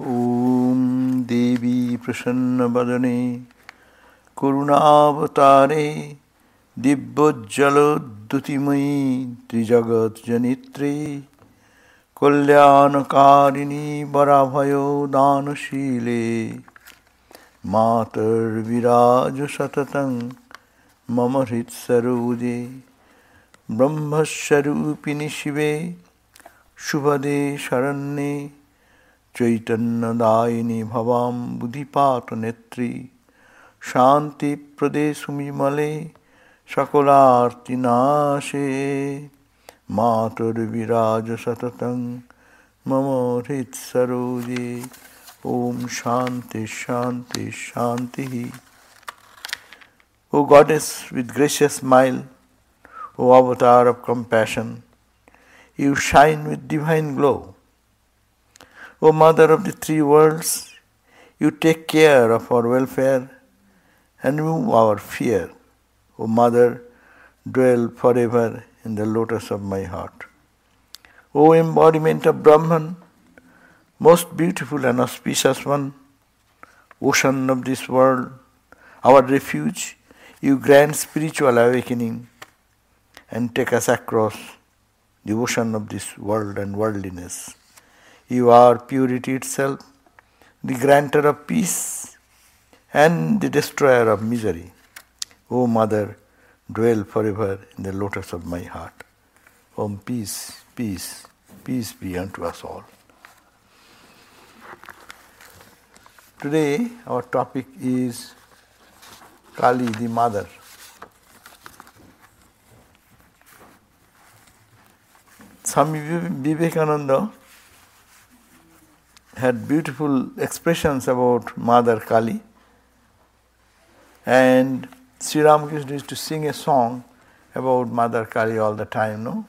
ॐ देवी प्रसन्नवदने करुणावतारे दिव्योज्जलोद्युतिमयी त्रिजगज्जनित्रे कल्याणकारिणी वराभयो दानशीले मातर्विराज सततं मम हृत्सरोजे ब्रह्मस्वरूपिणि शिवे शुभदे शरण्ये चैतन्यदायिनी भवाम बुधिपात नेत्री शांति प्रदेश मले सकलार्तिनाशे मातुर्विराज सतत मम हृत सरोजे ओम शांति शांति शांति O goddess with gracious smile, O avatar of compassion you shine with divine glow. O Mother of the three worlds, you take care of our welfare and remove our fear. O Mother, dwell forever in the lotus of my heart. O embodiment of Brahman, most beautiful and auspicious one, ocean of this world, our refuge, you grant spiritual awakening and take us across the ocean of this world and worldliness. You are purity itself, the granter of peace and the destroyer of misery. O Mother, dwell forever in the lotus of my heart. Om peace, peace, peace be unto us all. Today our topic is Kali the mother. Swami Vivekananda had beautiful expressions about Mother Kali and Sri Ramakrishna used to sing a song about Mother Kali all the time, no?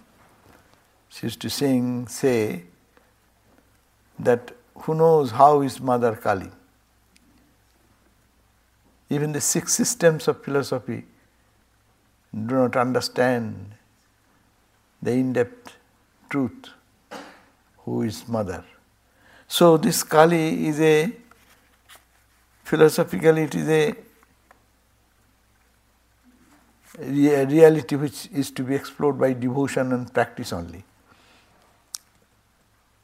She used to sing, say that who knows how is Mother Kali? Even the six systems of philosophy do not understand the in depth truth who is mother. So, this Kali is a philosophically, it is a reality which is to be explored by devotion and practice only.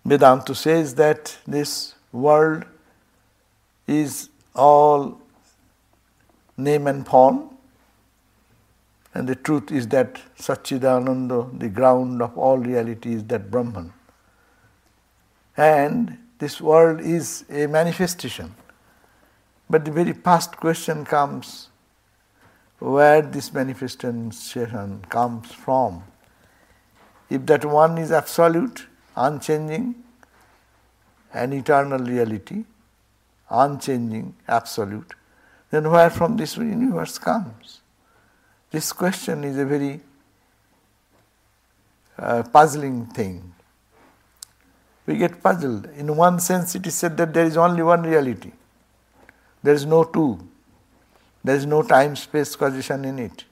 Vedanta says that this world is all name and form, and the truth is that Satchidananda, the ground of all reality, is that Brahman. And this world is a manifestation. But the very first question comes where this manifestation comes from. If that one is absolute, unchanging, and eternal reality, unchanging, absolute, then where from this universe comes? This question is a very uh, puzzling thing. We get puzzled. In one sense, it is said that there is only one reality. There is no two. There is no time space causation in it.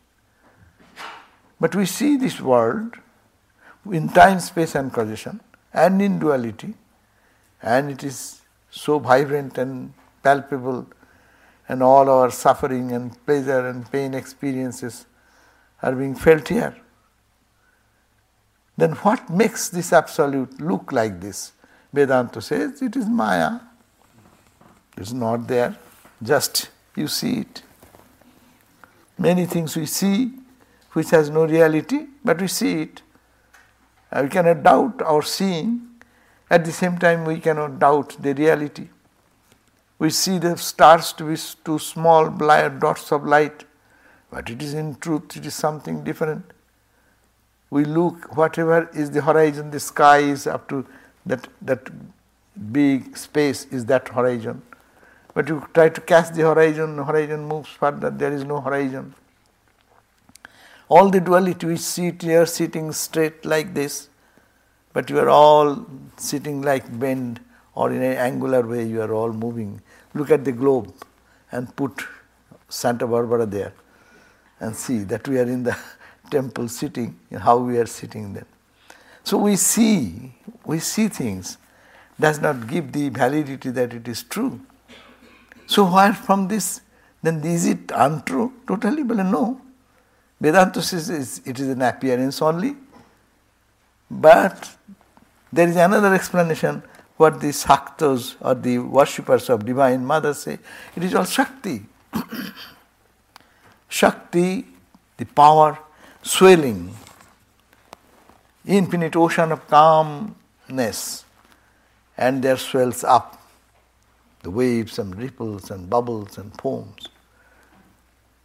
But we see this world in time, space, and causation, and in duality, and it is so vibrant and palpable and all our suffering and pleasure and pain experiences are being felt here. Then what makes this absolute look like this? Vedanta says it is Maya. It's not there, just you see it. Many things we see which has no reality, but we see it. Uh, we cannot doubt our seeing. At the same time, we cannot doubt the reality. We see the stars to be two small dots of light, but it is in truth, it is something different. We look, whatever is the horizon, the sky is up to that, that big space is that horizon. But you try to catch the horizon, horizon moves further, there is no horizon. All the duality we see here sitting straight like this, but you are all sitting like bent or in an angular way, you are all moving. Look at the globe and put Santa Barbara there and see that we are in the temple sitting, how we are sitting there. So we see, we see things, does not give the validity that it is true. So where from this, then is it untrue? Totally, but no. Vedanta says it is an appearance only. But there is another explanation what the Saktas or the worshippers of Divine Mother say. It is all Shakti. Shakti, the power, swelling, infinite ocean of calmness, and there swells up the waves and ripples and bubbles and foams.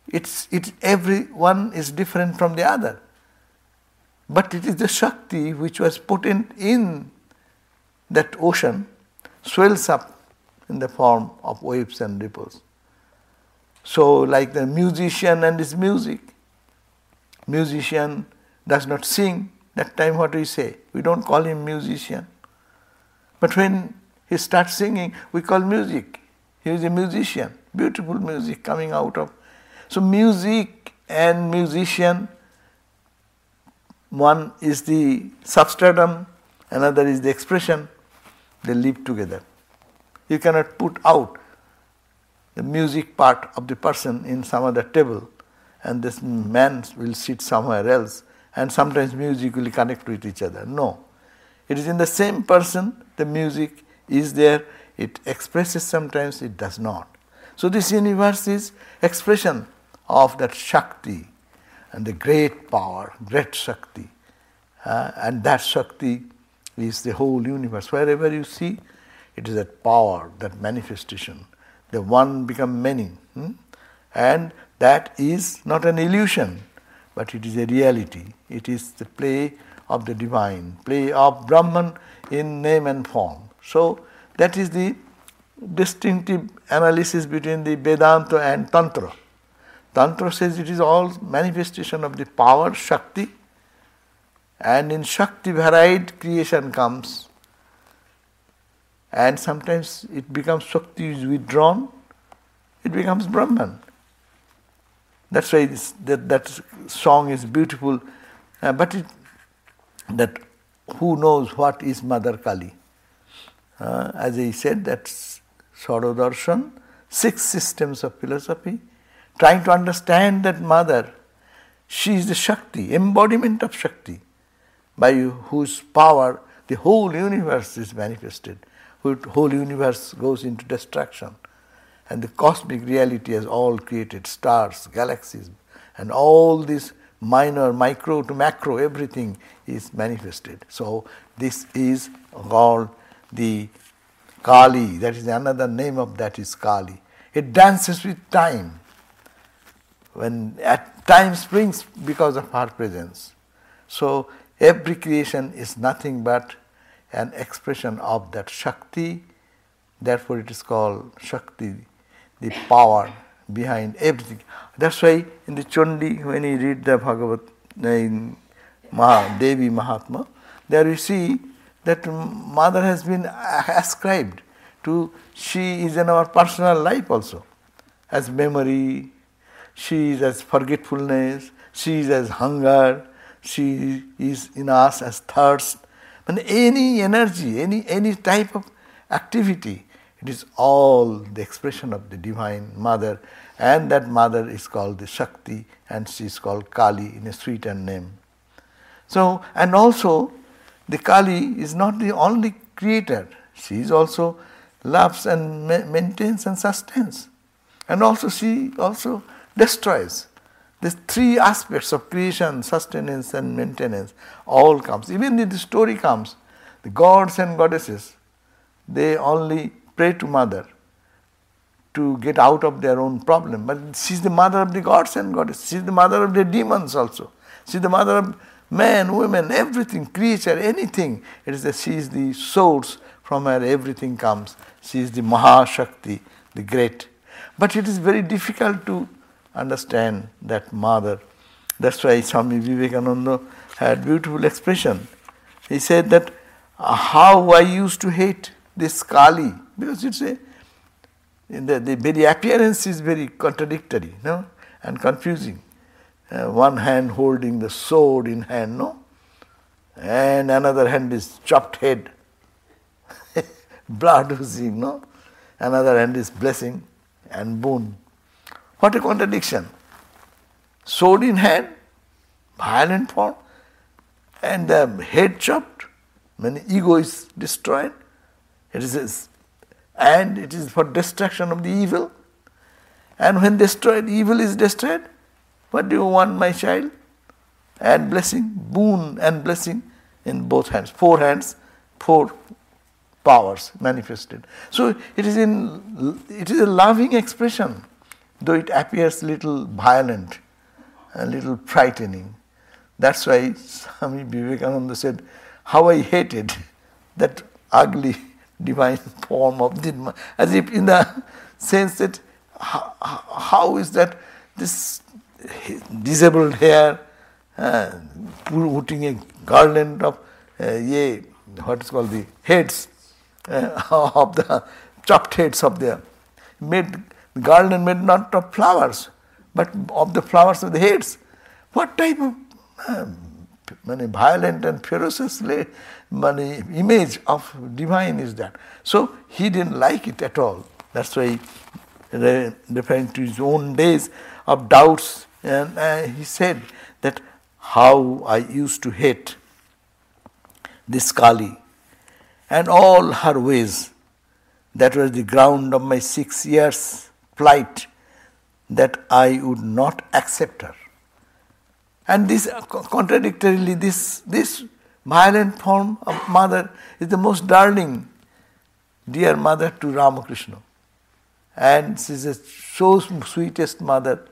It's, it's every one is different from the other. But it is the Shakti which was potent in that ocean, swells up in the form of waves and ripples. So, like the musician and his music, musician does not sing, that time what we say? We don't call him musician. But when he starts singing, we call music. He is a musician, beautiful music coming out of. So, music and musician, one is the substratum, another is the expression, they live together. You cannot put out the music part of the person in some other table and this man will sit somewhere else and sometimes music will connect with each other. No. It is in the same person, the music is there, it expresses sometimes, it does not. So this universe is expression of that Shakti and the great power, great Shakti. Uh, and that Shakti is the whole universe. Wherever you see, it is that power, that manifestation. The one become many. Hmm? And that is not an illusion, but it is a reality. It is the play of the divine, play of Brahman in name and form. So that is the distinctive analysis between the Vedanta and Tantra. Tantra says it is all manifestation of the power, Shakti, and in Shakti varied creation comes. And sometimes it becomes Shakti is withdrawn, it becomes Brahman. That's why that, that song is beautiful. Uh, but it, that who knows what is Mother Kali? Uh, as I said, that's Sarvadarshan, six systems of philosophy, trying to understand that Mother. She is the Shakti, embodiment of Shakti, by whose power the whole universe is manifested, whole universe goes into destruction and the cosmic reality has all created stars, galaxies, and all this minor, micro to macro, everything is manifested. So, this is called the Kali, that is another name of that is Kali. It dances with time. When at time springs because of her presence. So every creation is nothing but an expression of that Shakti, therefore it is called Shakti, the power behind everything. That's why in the Chandi, when you read the Bhagavad uh, in Maha, Devi Mahatmya, there you see that mother has been ascribed to, she is in our personal life also, as memory, she is as forgetfulness, she is as hunger, she is in us as thirst. And any energy, any, any type of activity it is all the expression of the Divine Mother, and that Mother is called the Shakti, and she is called Kali in a sweetened name. So, and also, the Kali is not the only creator, she is also loves and ma- maintains and sustains. And also, she also destroys. These three aspects of creation, sustenance, and maintenance all comes. Even the story comes, the gods and goddesses, they only pray to mother to get out of their own problem. But she's the mother of the gods and goddesses. She's the mother of the demons also. She's the mother of men, women, everything, creature, anything. It is that she is the source from where everything comes. She is the Mahashakti, the great. But it is very difficult to understand that mother. That's why Swami Vivekananda had beautiful expression. He said that how I used to hate this Kali, because it's a the, the very appearance is very contradictory, no, and confusing. Uh, one hand holding the sword in hand, no, and another hand is chopped head. blood oozing, no? Another hand is blessing and boon. What a contradiction. Sword in hand, violent form, and the head chopped, when ego is destroyed. It is and it is for destruction of the evil. And when destroyed, evil is destroyed. What do you want, my child? And blessing, boon and blessing in both hands. Four hands, four powers manifested. So it is in it is a loving expression, though it appears little violent, a little frightening. That's why Swami Vivekananda said, How I hated that ugly divine form of the as if in the sense that how, how is that this disabled hair uh, putting a garland of uh, yeah, what is called the heads uh, of the chopped heads of the made garland made not of flowers but of the flowers of the heads. What type of um, violent and ferocious image of divine is that? So he didn't like it at all. That's why referring to his own days of doubts, and uh, he said that how I used to hate this Kali and all her ways. That was the ground of my six years' plight, that I would not accept her. And this, contradictorily, this, this violent form of mother is the most darling, dear mother to Ramakrishna. And she is a so sweetest mother,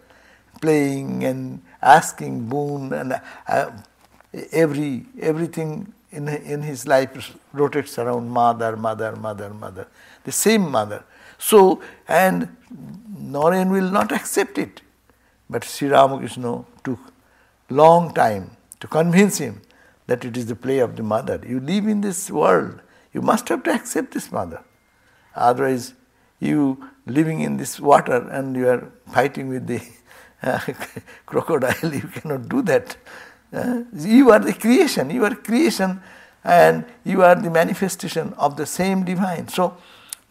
playing and asking boon and uh, every everything in, in his life rotates around mother, mother, mother, mother, the same mother. So, and Naren will not accept it. But Sri Ramakrishna took long time to convince him that it is the play of the mother. You live in this world, you must have to accept this mother. Otherwise, you living in this water and you are fighting with the uh, crocodile, you cannot do that. Uh, you are the creation, you are creation and you are the manifestation of the same divine. So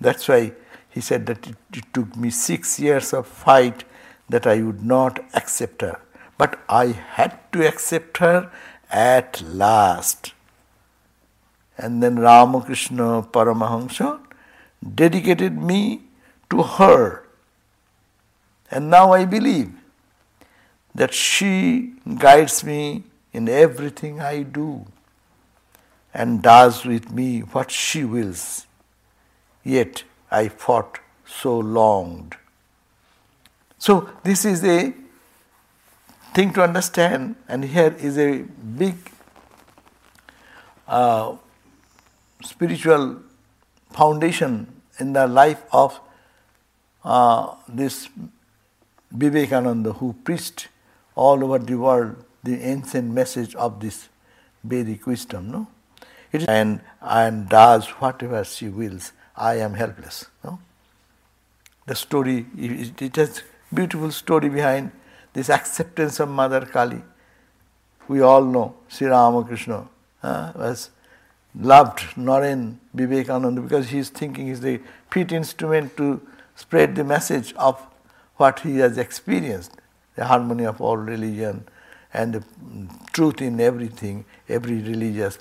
that's why he said that it, it took me six years of fight that I would not accept her. But I had to accept her at last. And then Ramakrishna Paramahamsa dedicated me to her. And now I believe that she guides me in everything I do and does with me what she wills. Yet I fought so long. So, this is a thing to understand, and here is a big uh, spiritual foundation in the life of uh, this Vivekananda who preached all over the world the ancient message of this Vedic wisdom, no? It is, and, and does whatever she wills. I am helpless. No? The story, it, it has beautiful story behind this acceptance of Mother Kali. We all know Sri Ramakrishna uh, was loved Naren Vivekananda because he is thinking is the fit instrument to spread the message of what he has experienced, the harmony of all religion and the truth in everything, every religious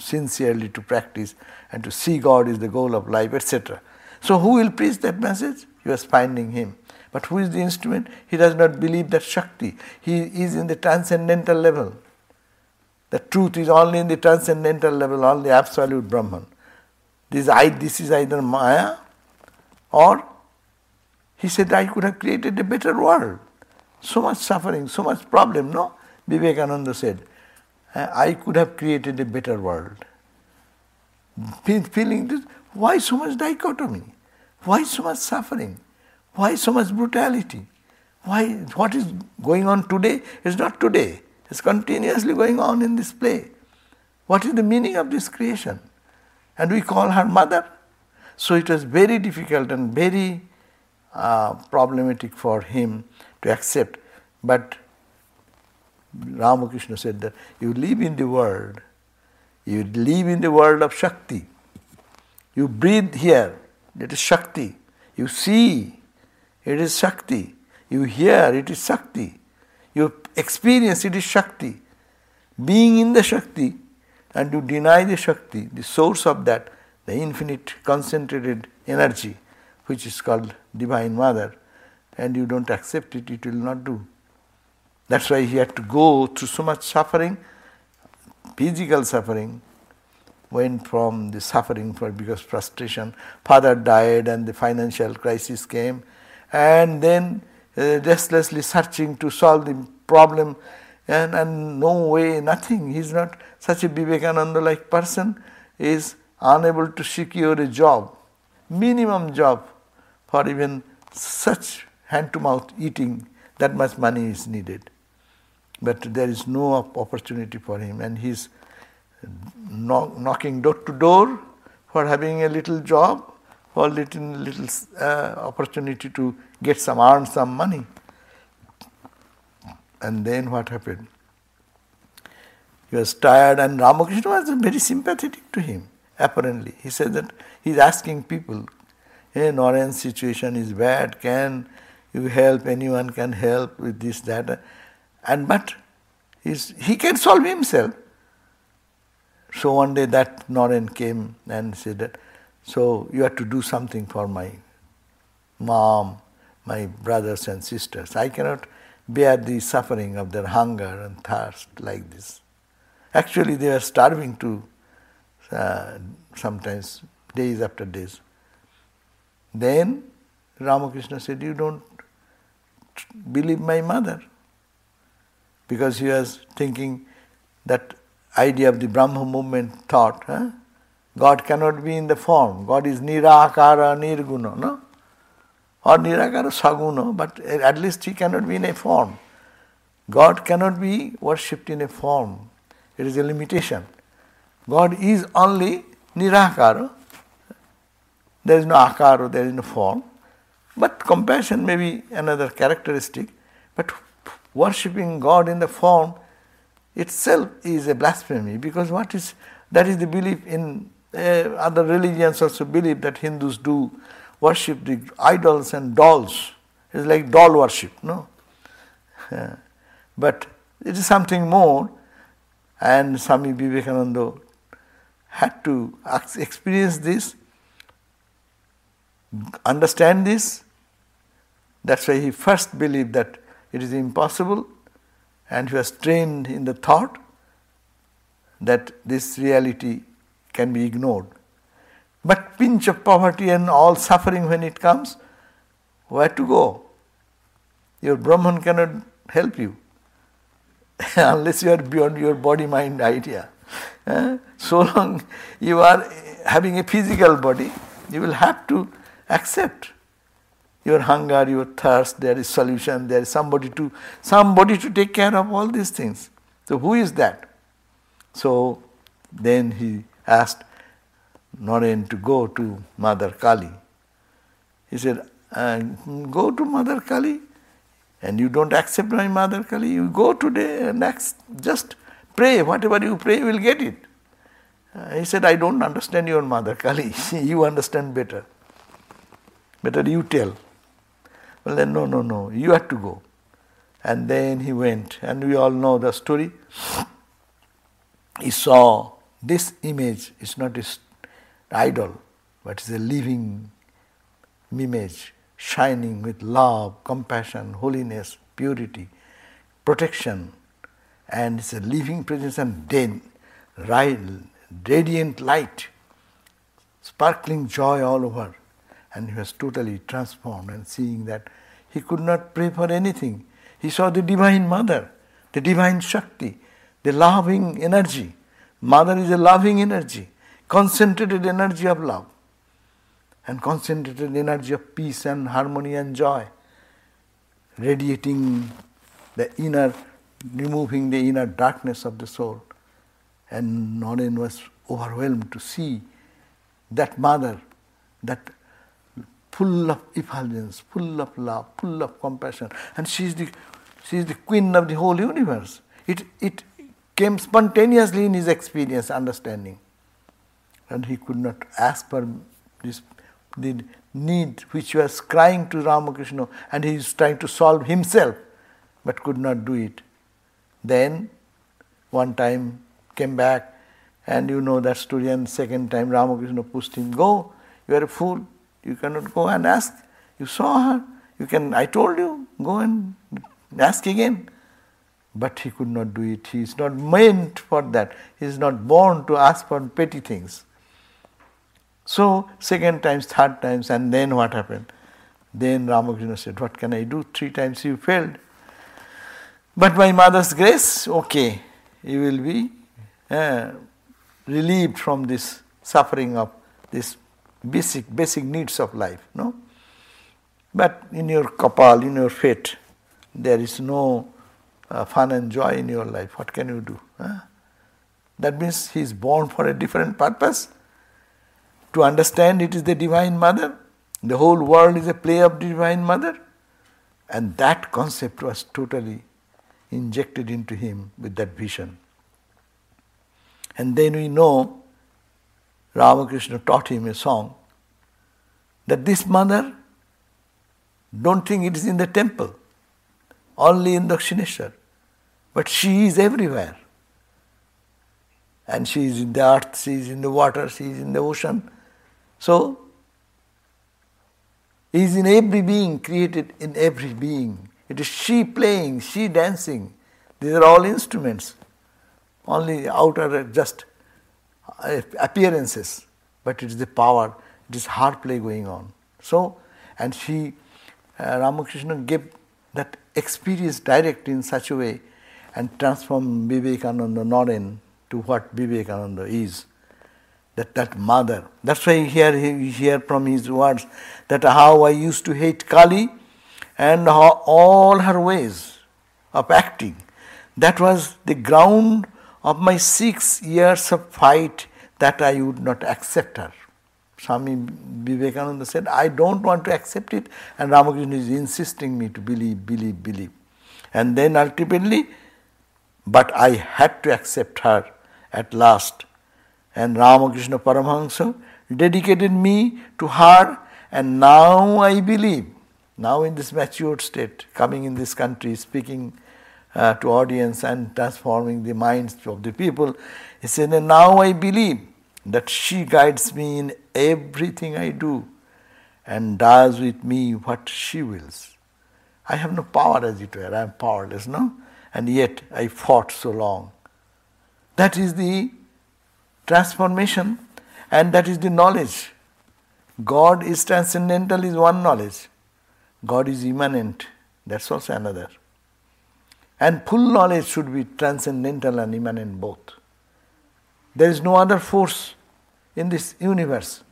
sincerely to practice and to see God is the goal of life, etc. So who will preach that message? You are finding him. But who is the instrument? He does not believe that Shakti. He is in the transcendental level. The truth is only in the transcendental level, only absolute Brahman. This, I, this is either Maya or he said, I could have created a better world. So much suffering, so much problem, no? Vivekananda said, uh, I could have created a better world. Feeling this, why so much dichotomy? Why so much suffering? Why so much brutality? Why what is going on today is not today. It's continuously going on in this play. What is the meaning of this creation? And we call her mother. So it was very difficult and very uh, problematic for him to accept. But Ramakrishna said that you live in the world, you live in the world of Shakti. You breathe here, that is Shakti. You see, it is Shakti. You hear, it is Shakti. You experience, it is Shakti. Being in the Shakti and you deny the Shakti, the source of that, the infinite concentrated energy, which is called Divine Mother, and you don't accept it, it will not do. That's why he had to go through so much suffering, physical suffering, went from the suffering for because frustration, father died and the financial crisis came, and then uh, restlessly searching to solve the problem, and, and no way, nothing. He's not such a Vivekananda like person, is unable to secure a job, minimum job for even such hand to mouth eating, that much money is needed. But there is no opportunity for him, and he's knock, knocking door to door for having a little job, for little little uh, opportunity to get some earn some money. And then what happened? He was tired, and Ramakrishna was very sympathetic to him. Apparently, he said that he's asking people, "Hey, Naren's situation is bad. Can you help? Anyone can help with this, that." And but he can solve himself. So one day that Naren came and said that, so you have to do something for my mom, my brothers and sisters. I cannot bear the suffering of their hunger and thirst like this. Actually, they were starving to uh, sometimes days after days. Then Ramakrishna said, You don't believe my mother. Because he was thinking that idea of the Brahmo movement thought. Huh? God cannot be in the form. God is nirakara nirguna, no? Or nirakara saguna, but at least he cannot be in a form. God cannot be worshipped in a form. It is a limitation. God is only nirakara. There is no akara, there is no form. But compassion may be another characteristic. But worshipping God in the form itself is a blasphemy because what is that is the belief in uh, other religions also believe that Hindus do worship the idols and dolls. It's like doll worship, no? Uh, but it is something more, and Swami Vivekananda had to experience this, understand this. That's why he first believed that it is impossible and he was trained in the thought that this reality can be ignored. But pinch of poverty and all suffering when it comes, where to go? Your Brahman cannot help you unless you are beyond your body mind idea. Eh? So long you are having a physical body, you will have to accept your hunger, your thirst, there is solution, there is somebody to somebody to take care of all these things. So who is that? So then he asked Naren to go to Mother Kali. He said, uh, Go to Mother Kali and you don't accept my Mother Kali, you go today and just pray. Whatever you pray, you will get it. Uh, he said, I don't understand your Mother Kali. you understand better. Better you tell. Well, then, no, no, no, you have to go. And then he went, and we all know the story. He saw this image, is not an idol, but it's a living image, shining with love, compassion, holiness, purity, protection, and it's a living presence and then radiant light, sparkling joy all over. And he was totally transformed and seeing that he could not pray for anything. He saw the Divine Mother, the Divine Shakti, the loving energy. Mother is a loving energy, concentrated energy of love, and concentrated energy of peace and harmony and joy, radiating the inner, removing the inner darkness of the soul. And Naren was overwhelmed to see that mother, that full of effulgence, full of love, full of compassion. And she is the, she is the queen of the whole universe. It, it came spontaneously in his experience, understanding. and he could not ask for this the need which was crying to Ramakrishna and he is trying to solve himself but could not do it. Then one time came back and you know that story and second time Ramakrishna pushed him, go, you are a fool, you cannot go and ask. You saw her, you can I told you, go and ask again. But he could not do it. He is not meant for that. He is not born to ask for petty things. So, second times, third times, and then what happened? Then Ramakrishna said, What can I do? Three times you failed. But by mother's grace, okay, you will be uh, relieved from this suffering of this basic basic needs of life. No? But in your kapal, in your fate, there is no uh, fun and joy in your life. What can you do? Huh? That means he is born for a different purpose to understand it is the Divine Mother, the whole world is a play of the Divine Mother. And that concept was totally injected into him with that vision. And then we know Ramakrishna taught him a song that this mother, don't think it is in the temple, only in Dakshineshwar, but she is everywhere. And she is in the earth, she is in the water, she is in the ocean, so, he is in every being, created in every being. It is she playing, she dancing. These are all instruments. Only outer just uh, appearances, but it is the power, it is heart play going on. So, and she, uh, Ramakrishna gave that experience direct in such a way and transform Vivekananda in to what Vivekananda is that that mother. That's why here he hear from his words that how I used to hate Kali and how all her ways of acting. That was the ground of my six years of fight that I would not accept her. Swami Vivekananda said, I don't want to accept it, and Ramakrishna is insisting me to believe, believe, believe. And then ultimately, but I had to accept her at last and Ramakrishna Paramahansa dedicated me to her, and now I believe, now in this matured state, coming in this country, speaking uh, to audience and transforming the minds of the people, he said, and now I believe that she guides me in everything I do and does with me what she wills. I have no power as it were, I am powerless, no? And yet I fought so long. That is the transformation, and that is the knowledge. God is transcendental, is one knowledge. God is immanent, that's also another. And full knowledge should be transcendental and immanent both. There is no other force in this universe.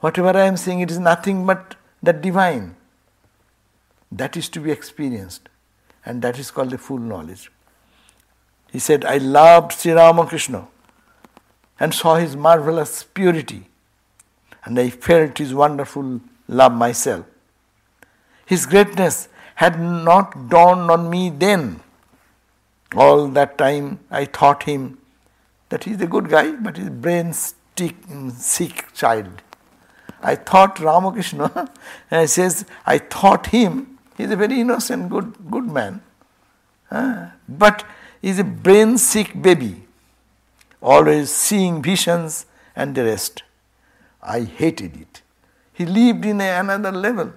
Whatever I am saying, it is nothing but the divine. That is to be experienced. And that is called the full knowledge. He said, I loved Sri Ramakrishna and saw his marvelous purity, and I felt his wonderful love myself. His greatness had not dawned on me then. All that time I thought him that he's a good guy, but he's brain stick, sick child. I thought Ramakrishna, and he says, I thought him, he's a very innocent, good, good man. But he's a brain sick baby always seeing visions and the rest. I hated it. He lived in another level,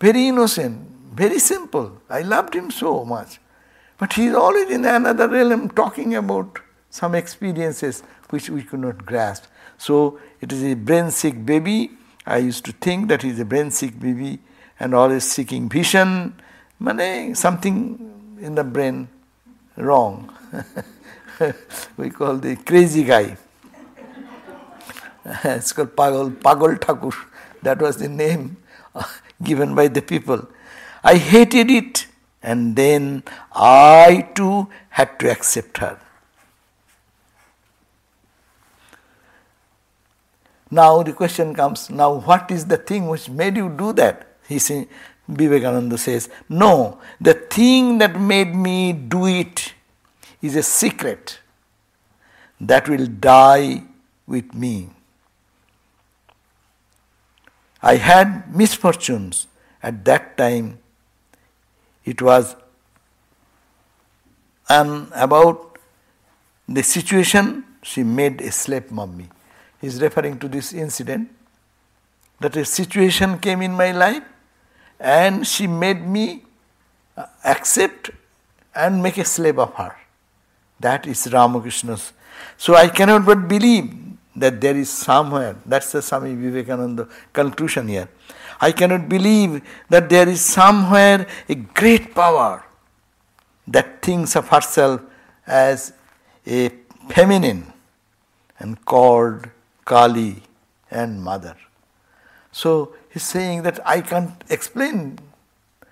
very innocent, very simple. I loved him so much. But he is always in another realm talking about some experiences which we could not grasp. So it is a brain sick baby. I used to think that he is a brain sick baby and always seeking vision. Mane, something in the brain wrong. we call the crazy guy. it's called Pagal, Pagal Thakur. That was the name given by the people. I hated it, and then I too had to accept her. Now the question comes now, what is the thing which made you do that? He says, Vivekananda says, No, the thing that made me do it is a secret that will die with me. I had misfortunes at that time. It was and about the situation she made a slave mummy. He is referring to this incident that a situation came in my life and she made me uh, accept and make a slave of her. That is Ramakrishna's. So I cannot but believe that there is somewhere, that's the Swami Vivekananda conclusion here. I cannot believe that there is somewhere a great power that thinks of herself as a feminine and called Kali and Mother. So he's saying that I can't explain,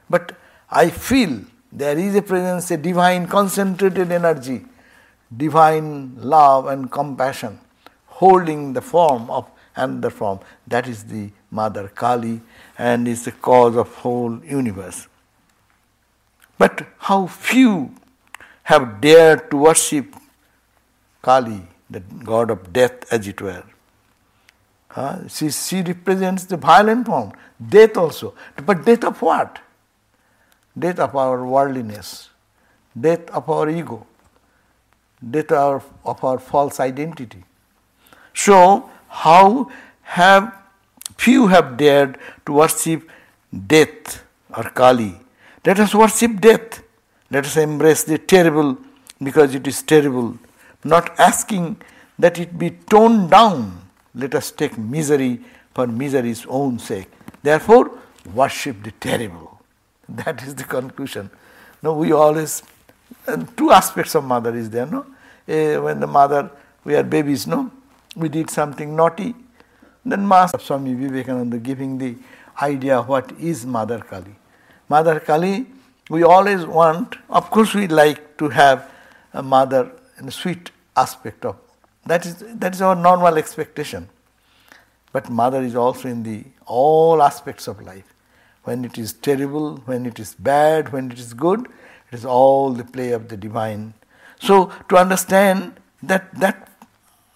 but I feel there is a presence, a divine concentrated energy, divine love and compassion, holding the form of another form. That is the Mother Kali and is the cause of whole universe. But how few have dared to worship Kali, the god of death, as it were. Uh, she, she represents the violent form, death also. But death of what? Death of our worldliness, death of our ego, death of, of our false identity. So, how have few have dared to worship death or Kali let us worship death. Let us embrace the terrible because it is terrible, not asking that it be toned down. Let us take misery for misery's own sake. Therefore, worship the terrible. That is the conclusion. No, we always two aspects of mother is there. No, uh, when the mother we are babies. No, we did something naughty. Then Master Swami Vivekananda giving the idea what is Mother Kali. Mother Kali, we always want, of course, we like to have a mother in a sweet aspect of that is that is our normal expectation. But mother is also in the all aspects of life. When it is terrible, when it is bad, when it is good, it is all the play of the divine. So to understand that that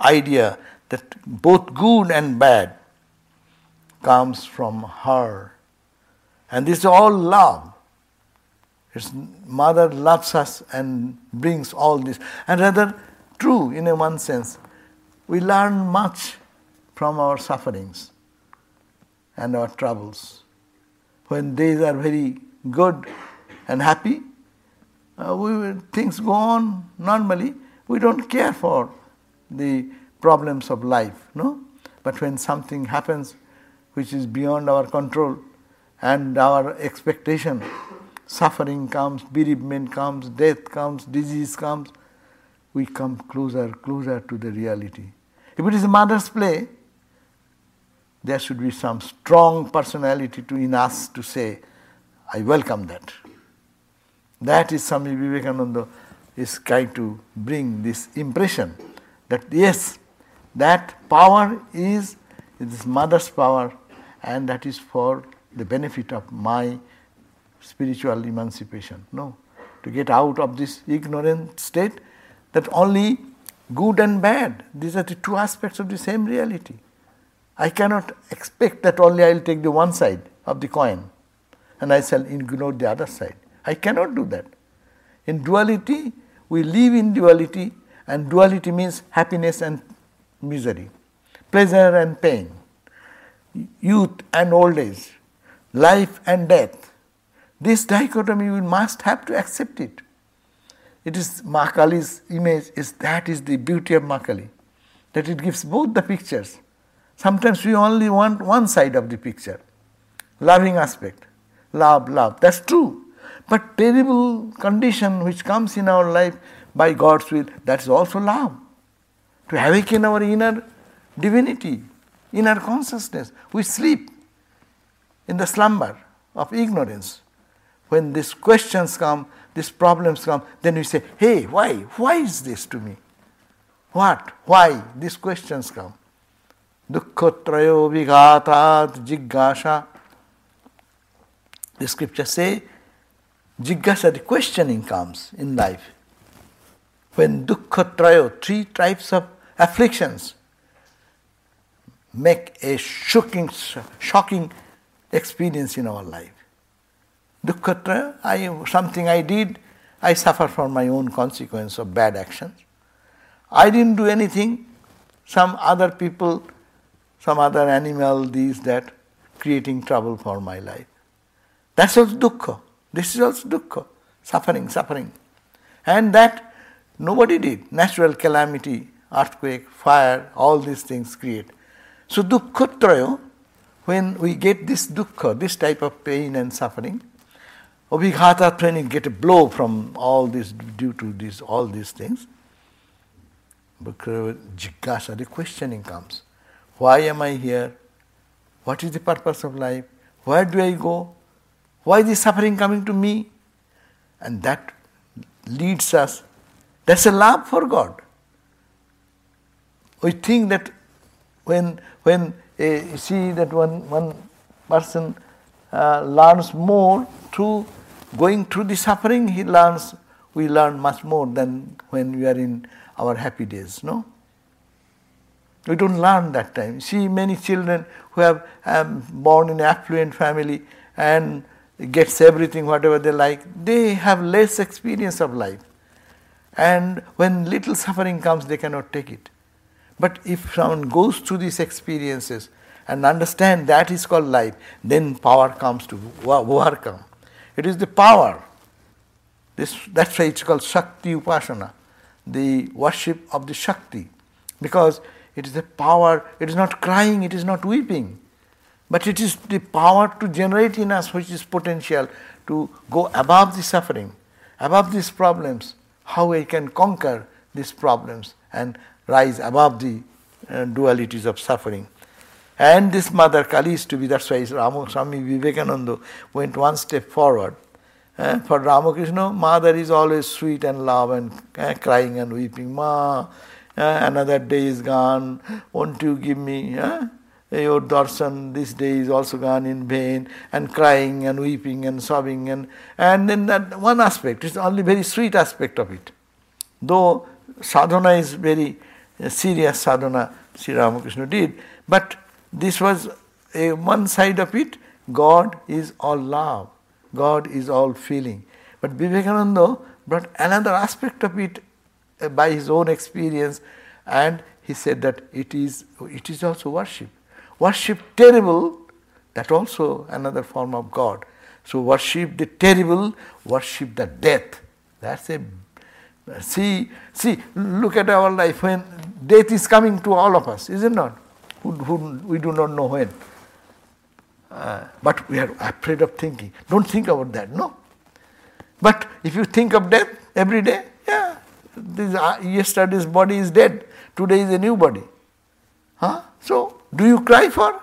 idea that both good and bad comes from her and this is all love. Its mother loves us and brings all this. And rather, true in a one sense, we learn much from our sufferings and our troubles. When days are very good and happy, uh, we, things go on normally. We don't care for the problems of life, no? But when something happens which is beyond our control, and our expectation. Suffering comes, bereavement comes, death comes, disease comes. We come closer, closer to the reality. If it is a mother's play, there should be some strong personality to in us to say, I welcome that. That is Swami Vivekananda is trying to bring this impression that yes, that power is, is mother's power and that is for the benefit of my spiritual emancipation. No. To get out of this ignorant state that only good and bad, these are the two aspects of the same reality. I cannot expect that only I will take the one side of the coin and I shall ignore the other side. I cannot do that. In duality, we live in duality, and duality means happiness and misery, pleasure and pain, youth and old age, life and death. This dichotomy we must have to accept it. It is Makali's image is that is the beauty of Makali, that it gives both the pictures. Sometimes we only want one side of the picture, loving aspect, love, love. That's true. But terrible condition which comes in our life by God's will, that's also love. To awaken our inner divinity, inner consciousness. We sleep in the slumber of ignorance. When these questions come, these problems come, then we say, hey, why? Why is this to me? What? Why? These questions come. Dukkhatrayo vigatat jigasha. The scriptures say, jigasha, the questioning comes in life. When dukkhatrayo, three types of afflictions, make a shocking, shocking experience in our life. Dukkha I something I did, I suffer from my own consequence of bad actions. I didn't do anything, some other people, some other animal, these, that, creating trouble for my life. That's also dukkha. This is also dukkha. Suffering, suffering. And that nobody did. Natural calamity, earthquake, fire, all these things create. So dukkha when we get this dukkha, this type of pain and suffering, Abhighata you get a blow from all this due to this all these things, because jigyasa, the questioning comes. Why am I here? What is the purpose of life? Where do I go? Why is this suffering coming to me? And that leads us. That's a love for God. We think that when when see that one one person uh, learns more through going through the suffering, he learns. We learn much more than when we are in our happy days. No. We don't learn that time. See many children who have um, born in affluent family and gets everything whatever they like, they have less experience of life. And when little suffering comes, they cannot take it. But if someone goes through these experiences and understand that is called life, then power comes to overcome. It is the power. This, that's why it's called Shakti Upasana, the worship of the Shakti. Because it is the power, it is not crying, it is not weeping, but it is the power to generate in us which is potential to go above the suffering, above these problems, how we can conquer these problems and rise above the uh, dualities of suffering. And this mother Kali is to be, that's why Swami Vivekananda went one step forward. Uh, for Ramakrishna, mother is always sweet and love and uh, crying and weeping. Ma, uh, another day is gone. Won't you give me uh, your darshan? This day is also gone in vain, and crying and weeping and sobbing and and then that one aspect. It's only very sweet aspect of it. Though sadhana is very uh, serious sadhana, Sri Ramakrishna did, but this was a one side of it. God is all love. God is all feeling. But Vivekananda brought another aspect of it uh, by his own experience and he said that it is it is also worship worship terrible that also another form of god so worship the terrible worship the death that's a see see look at our life when death is coming to all of us is it not who, who we do not know when uh, but we are afraid of thinking don't think about that no but if you think of death every day yeah this, uh, yesterday's body is dead, today is a new body. Huh? So, do you cry for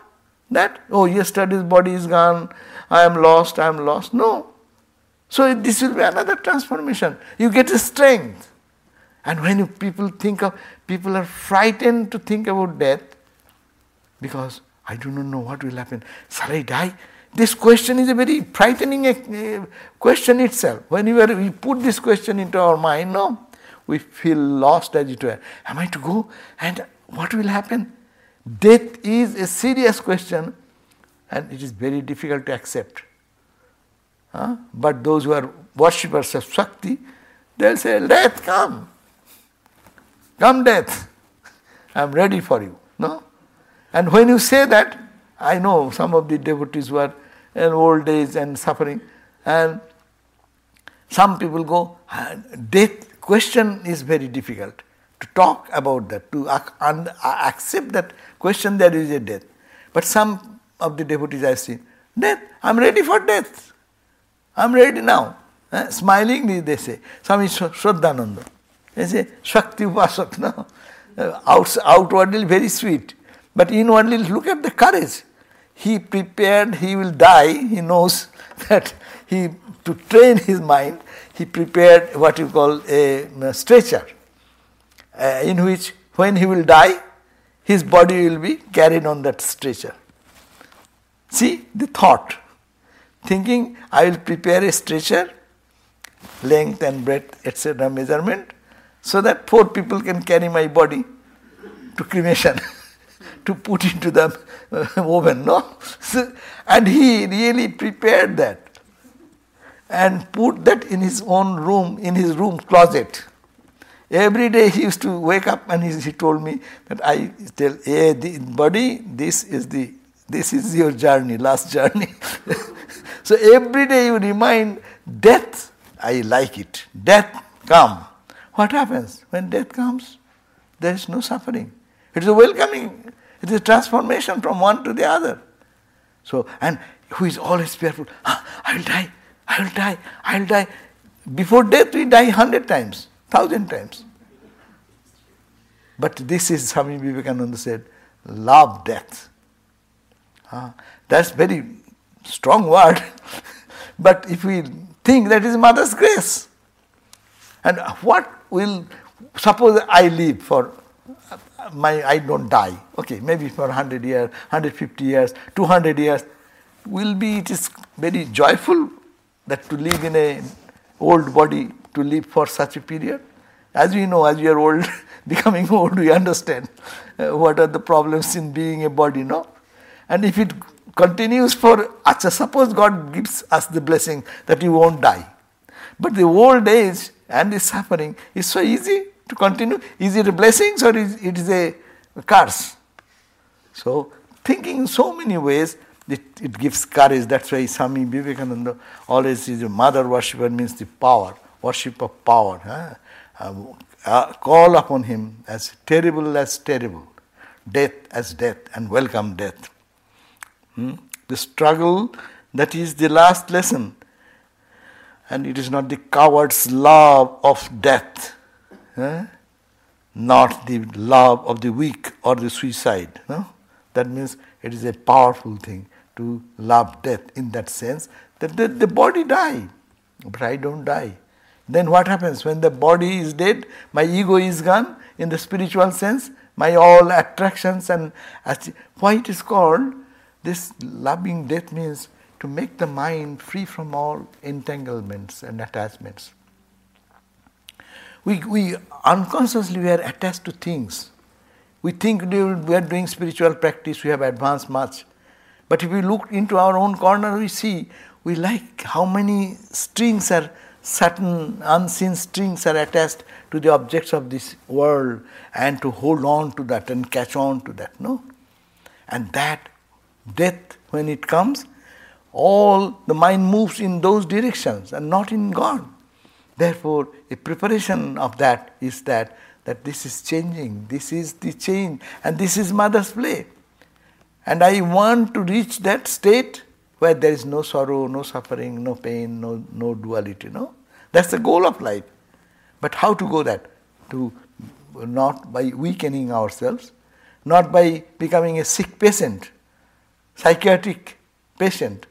that? Oh, yesterday's body is gone, I am lost, I am lost. No. So, this will be another transformation. You get a strength. And when you, people think of, people are frightened to think about death because I do not know what will happen. Shall I die? This question is a very frightening uh, question itself. When you, are, we put this question into our mind, no, we feel lost as it were. Am I to go? And what will happen? Death is a serious question and it is very difficult to accept. Huh? But those who are worshippers of Shakti, they'll say, Death, come. Come, death. I'm ready for you. No? And when you say that, I know some of the devotees were in old age and suffering, and some people go, Death question is very difficult to talk about that, to accept that question there is a death. But some of the devotees I've seen, death, I'm ready for death. I'm ready now. Eh? Smilingly they say, Swami Shraddhananda. They say, Shakti Upasak, no? Uh, Out, outwardly very sweet. But inwardly, look at the courage. He prepared, he will die, he knows that he, to train his mind, he prepared what you call a, a stretcher, uh, in which when he will die, his body will be carried on that stretcher. See the thought. Thinking, I will prepare a stretcher, length and breadth, etc., measurement, so that four people can carry my body to cremation, to put into the oven, no? So, and he really prepared that and put that in his own room, in his room closet. Every day he used to wake up and he, he told me that I tell, hey, the body, this is the this is your journey, last journey. so every day you remind death, I like it. Death come. What happens? When death comes, there is no suffering. It is a welcoming, it is transformation from one to the other. So, and who is always fearful, ah, I will die, I will die, I will die. Before death, we die hundred times, thousand times. But this is Swami Vivekananda said, love death. Uh, that's very strong word. but if we think that is mother's grace, and what will suppose I live for my I don't die. Okay, maybe for 100 years, 150 years, 200 years, will be it is very joyful that to live in a old body to live for such a period. As we know, as we are old, becoming old, we understand uh, what are the problems in being a body, no? And if it continues for, suppose God gives us the blessing that you won't die. But the old age and the suffering is so easy to continue. Is it a blessing or is it is a curse? So, thinking in so many ways, it, it gives courage. That's why Swami Vivekananda always says mother worshipper means the power, worship of power. Huh? Uh, uh, call upon him as terrible as terrible, death as death, and welcome death. Hmm? The struggle that is the last lesson. And it is not the coward's love of death, eh? not the love of the weak or the suicide. No? That means it is a powerful thing to love death in that sense that the, the body die, but I don't die. Then what happens when the body is dead? My ego is gone in the spiritual sense. My all attractions and why it is called this loving death means to make the mind free from all entanglements and attachments. We, we unconsciously we are attached to things. We think we are doing spiritual practice, we have advanced much. But if we look into our own corner, we see we like how many strings are certain unseen strings are attached to the objects of this world and to hold on to that and catch on to that, no? And that death, when it comes, all the mind moves in those directions and not in God. Therefore, a preparation of that is that that this is changing, this is the change, and this is mother's play. And I want to reach that state where there is no sorrow, no suffering, no pain, no, no duality. No? That's the goal of life. But how to go that? To not by weakening ourselves, not by becoming a sick patient, psychiatric patient,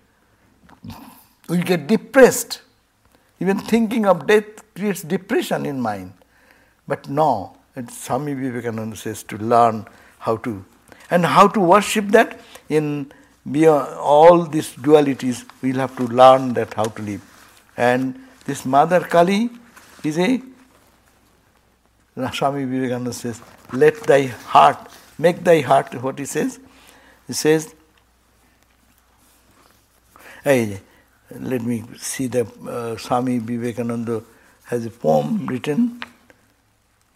will get depressed. Even thinking of death creates depression in mind. But no, Swami Vivekananda says to learn how to and how to worship that in beyond all these dualities we'll have to learn that how to live. And this Mother Kali is a Swami Vivekananda says, let thy heart, make thy heart what he says. He says, let me see the uh, Swami Vivekananda has a poem written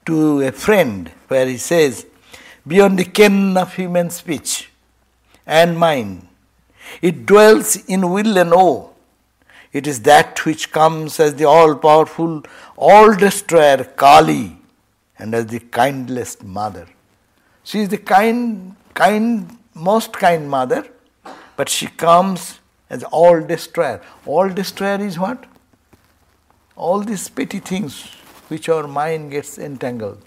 to a friend where he says, Beyond the ken of human speech and mind, it dwells in will and awe. It is that which comes as the all powerful, all destroyer Kali and as the kindest mother. She is the kind, kind, most kind mother, but she comes as all destroyer. All destroyer is what? All these petty things which our mind gets entangled.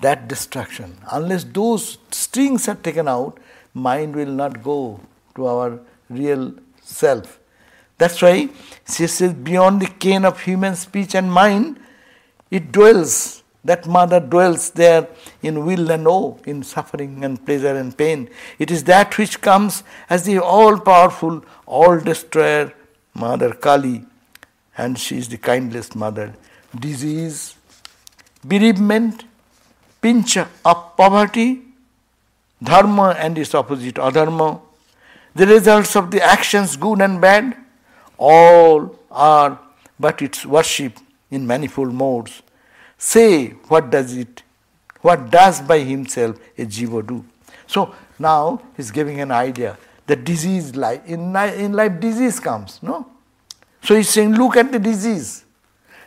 That destruction. Unless those strings are taken out, mind will not go to our real self. That's why she says, beyond the ken of human speech and mind, it dwells that mother dwells there in will and woe, in suffering and pleasure and pain. It is that which comes as the all powerful, all destroyer, Mother Kali, and she is the kindest mother. Disease, bereavement, pinch of poverty, dharma and its opposite adharma, the results of the actions, good and bad, all are but its worship in manifold modes. Say, what does it, what does by himself a jiva do? So now he's giving an idea. The disease life, in, in life disease comes, no? So he's saying, look at the disease.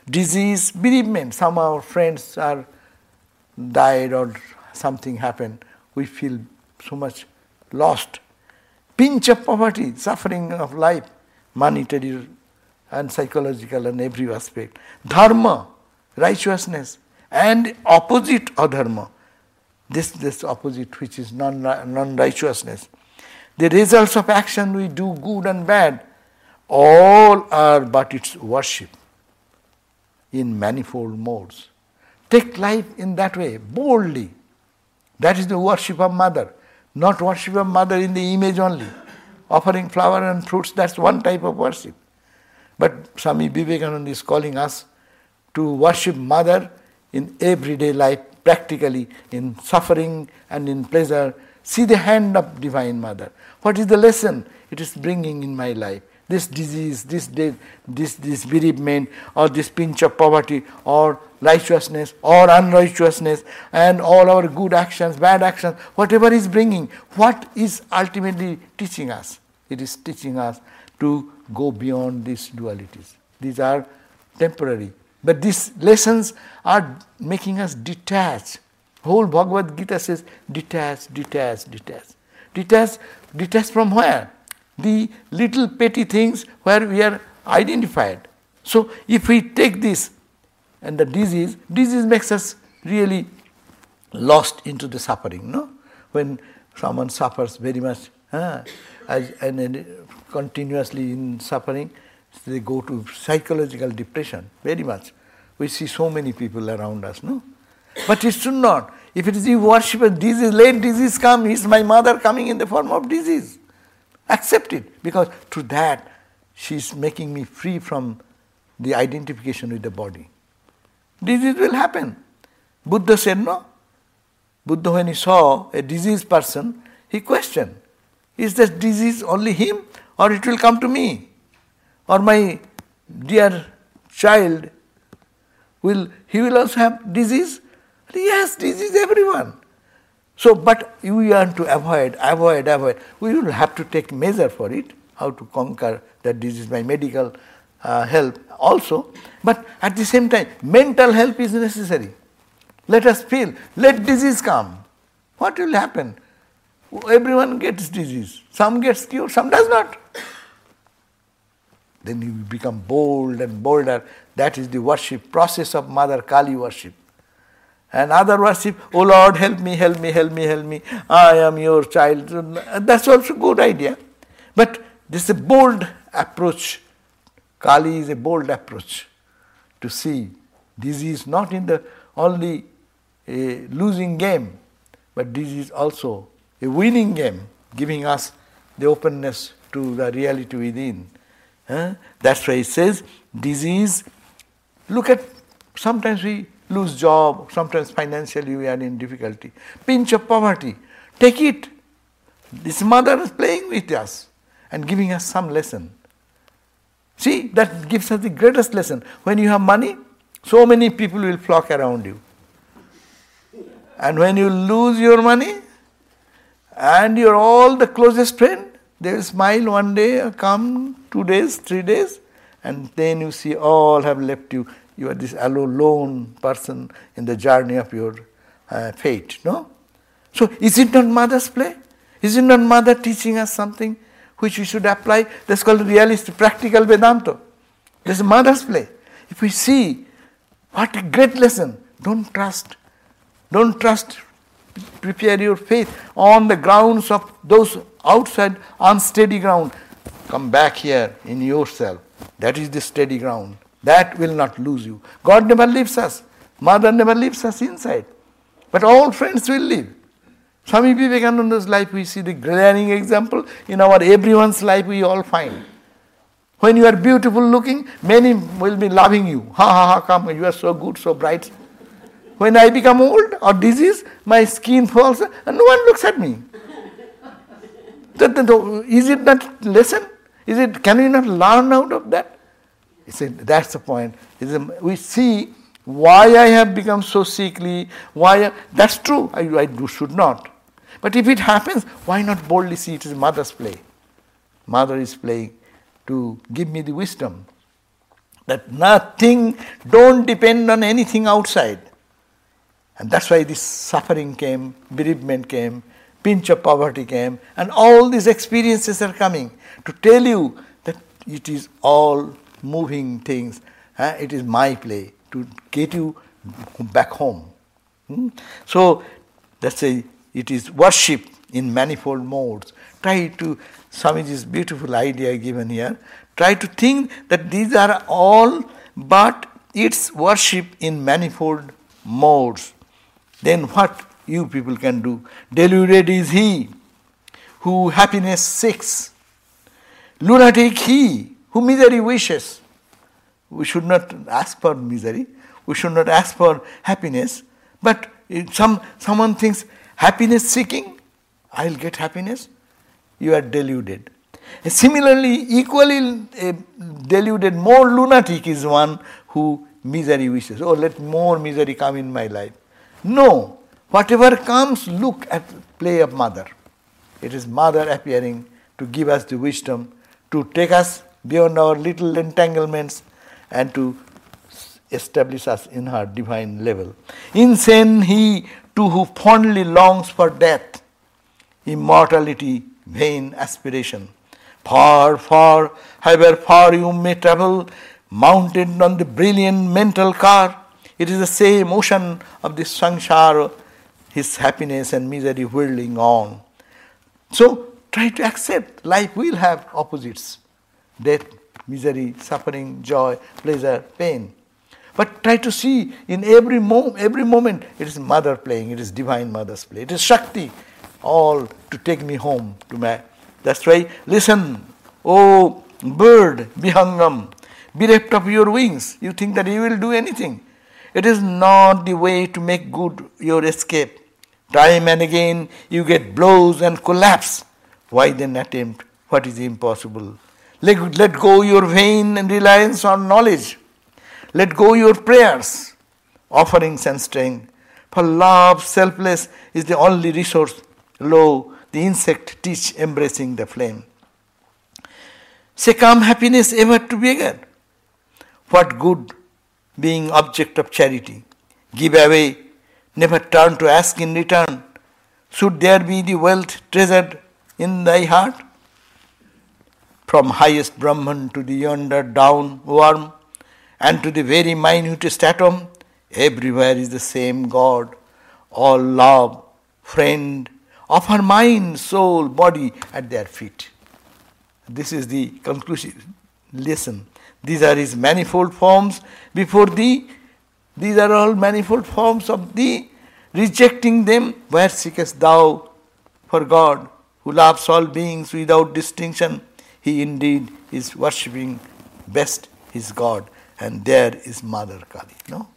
Disease, bereavement. Some of our friends are died or something happened. We feel so much lost. Pinch of poverty, suffering of life, monetary and psychological and every aspect. Dharma, righteousness, and opposite adharma. This, this opposite which is non, non-righteousness. The results of action we do good and bad, all are but its worship in manifold modes. Take life in that way, boldly. That is the worship of mother, not worship of mother in the image only. Offering flower and fruits, that's one type of worship. But Swami Vivekananda is calling us to worship mother in everyday life, practically, in suffering and in pleasure. See the hand of Divine Mother. What is the lesson it is bringing in my life? this disease, this death, this, this bereavement, or this pinch of poverty, or righteousness, or unrighteousness, and all our good actions, bad actions, whatever is bringing, what is ultimately teaching us? It is teaching us to go beyond these dualities. These are temporary. But these lessons are making us detach. Whole Bhagavad Gita says detach, detach, detach. Detach, detach from where? the little petty things where we are identified. So if we take this and the disease, disease makes us really lost into the suffering, no? When someone suffers very much uh, as, and, and continuously in suffering, they go to psychological depression very much. We see so many people around us, no? But it should not. If it is you worship a disease, let disease come. Is my mother coming in the form of disease? Accept it because through that she is making me free from the identification with the body. Disease will happen. Buddha said no. Buddha, when he saw a diseased person, he questioned Is this disease only him or it will come to me? Or my dear child, will he will also have disease? Yes, disease everyone. So, but we want to avoid, avoid, avoid. We will have to take measure for it, how to conquer that disease by medical uh, help also. But at the same time, mental help is necessary. Let us feel, let disease come. What will happen? Everyone gets disease. Some gets cured, some does not. Then you become bold and bolder. That is the worship process of Mother Kali worship. And other worship, oh Lord, help me, help me, help me, help me. I am your child. That's also a good idea. But this is a bold approach. Kali is a bold approach to see this is not in the only a losing game, but this is also a winning game, giving us the openness to the reality within. That's why it says disease. Look at sometimes we lose job, sometimes financially we are in difficulty. Pinch of poverty, take it. This mother is playing with us and giving us some lesson. See, that gives us the greatest lesson. When you have money, so many people will flock around you. And when you lose your money, and you're all the closest friend, they will smile one day, come two days, three days, and then you see all have left you you are this alone person in the journey of your uh, fate, no? So is it not mother's play? Is it not mother teaching us something which we should apply? That's called realist practical Vedanta. This is mother's play. If we see what a great lesson, don't trust. Don't trust. Prepare your faith on the grounds of those outside unsteady ground. Come back here in yourself. That is the steady ground. That will not lose you. God never leaves us. Mother never leaves us inside. But all friends will leave. Swami Vivekananda's life, we see the glaring example. In our everyone's life, we all find. When you are beautiful looking, many will be loving you. Ha ha ha, come, you are so good, so bright. When I become old or disease, my skin falls and no one looks at me. Is it not lesson? Is it? Can we not learn out of that? He said, that's the point. We see why I have become so sickly. Why? That's true. I, I do, should not. But if it happens, why not boldly see it is mother's play? Mother is playing to give me the wisdom that nothing, don't depend on anything outside. And that's why this suffering came, bereavement came, pinch of poverty came, and all these experiences are coming to tell you that it is all moving things. Uh, it is my play to get you back home. Hmm? So that's a it is worship in manifold modes. Try to Swamiji's beautiful idea given here. Try to think that these are all, but it's worship in manifold modes. Then what you people can do? Deluded is he who happiness seeks. Lunatic he who misery wishes. We should not ask for misery. We should not ask for happiness. But some, someone thinks happiness seeking, I'll get happiness. You are deluded. Similarly, equally uh, deluded, more lunatic is one who misery wishes. Oh, let more misery come in my life. No, whatever comes, look at play of mother. It is mother appearing to give us the wisdom, to take us beyond our little entanglements, and to establish us in her divine level. Insane he too who fondly longs for death, immortality, vain aspiration. Far, far, however far you may travel, mounted on the brilliant mental car, it is the same ocean of the samsara, his happiness and misery whirling on. So try to accept life will have opposites death, misery, suffering, joy, pleasure, pain. But try to see in every, mo- every moment it is mother playing, it is divine mother's play, it is Shakti, all to take me home to my that's why, listen, oh bird, Vihangam, bereft of your wings, you think that you will do anything. It is not the way to make good your escape. Time and again you get blows and collapse. Why then attempt what is impossible? Let, let go your vain reliance on knowledge. Let go your prayers, offerings and strength. For love, selfless, is the only resource. Lo, the insect teach embracing the flame. Say, come happiness ever to beggar. What good being object of charity? Give away, never turn to ask in return. Should there be the wealth treasured in thy heart? From highest Brahman to the yonder down worm, and to the very minutest atom, everywhere is the same God, all love, friend, of her mind, soul, body at their feet. This is the conclusive lesson. These are his manifold forms before thee. These are all manifold forms of thee. Rejecting them, where seekest thou for God, who loves all beings without distinction? He indeed is worshipping best his God, and there is Mother Kali. No?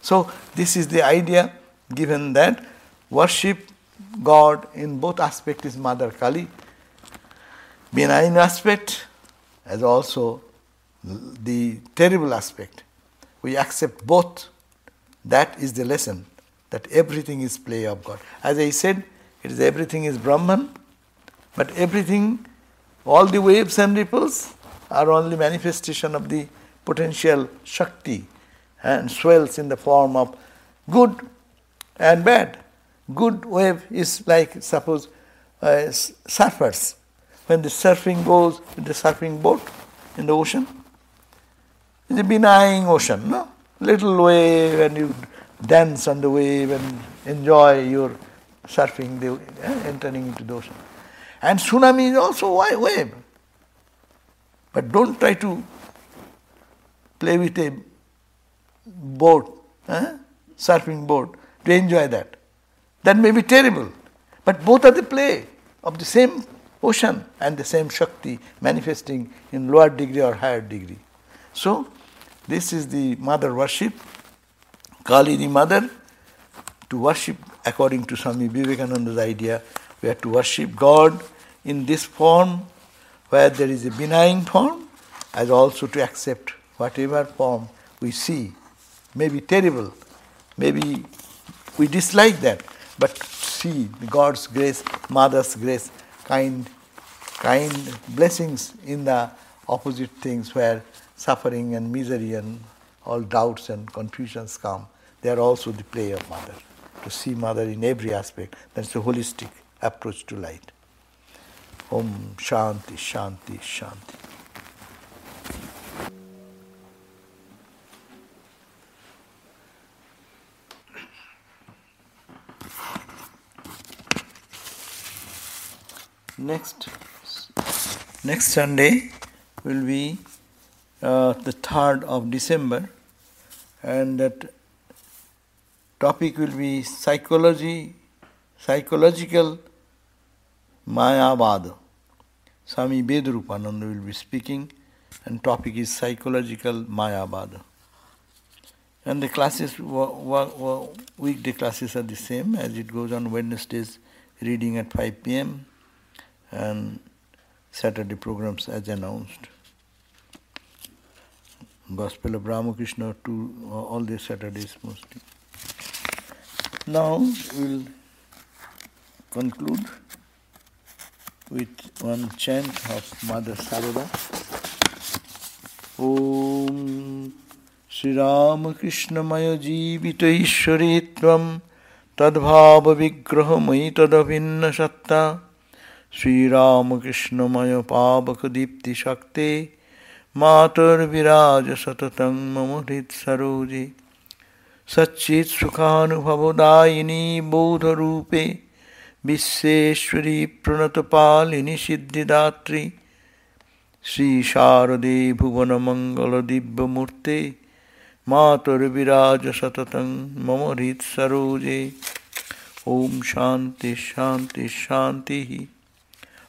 So, this is the idea given that worship God in both aspects is Mother Kali. Benign aspect as also the terrible aspect. We accept both. That is the lesson that everything is play of God. As I said, it is everything is Brahman, but everything, all the waves and ripples are only manifestation of the potential Shakti and swells in the form of good and bad. Good wave is like, suppose, uh, surfers. When the surfing goes in the surfing boat in the ocean, it's a benign ocean, no? Little wave and you dance on the wave and enjoy your surfing, the, uh, entering into the ocean. And tsunami is also a wave. But don't try to play with a boat, eh? surfing boat, to enjoy that. That may be terrible, but both are the play of the same ocean and the same Shakti manifesting in lower degree or higher degree. So, this is the mother worship, Kali the mother, to worship according to Swami Vivekananda's idea. We have to worship God in this form where there is a benign form, as also to accept whatever form we see. Maybe terrible, maybe we dislike that, but see God's grace, Mother's grace, kind, kind blessings in the opposite things where suffering and misery and all doubts and confusions come. They are also the play of Mother. To see Mother in every aspect, that's a holistic approach to light. Om Shanti, Shanti, Shanti. Next, next Sunday will be uh, the 3rd of December, and that topic will be psychology, psychological Mayavad. Swami Vedrupananda will be speaking, and topic is psychological Mayavad. And the classes, weekday classes are the same as it goes on Wednesdays, reading at 5 p.m. and Saturday programs as announced. Gospel of Ramakrishna to uh, all the Saturdays mostly. Now we'll conclude with one chant of Mother Sarada. Om Sri Ramakrishna Maya Jivita Ishwaritvam Tadbhava Vigrahamai Tadavinna Satta Sri Ramakrishna Maya Pabaka Dipti Shakti मातुर्विराज सततं मम हृत्सरोजे सच्चित् सुखानुभवदायिनी बोधरूपे, विश्वेश्वरी प्रणतपालिनी सिद्धिदात्री। श्रीशारदे भुवनमङ्गलदिव्यमूर्ते मातुर्विराज सततं मम हृत्सरोजे ॐ शान्ति शान्ति शान्तिः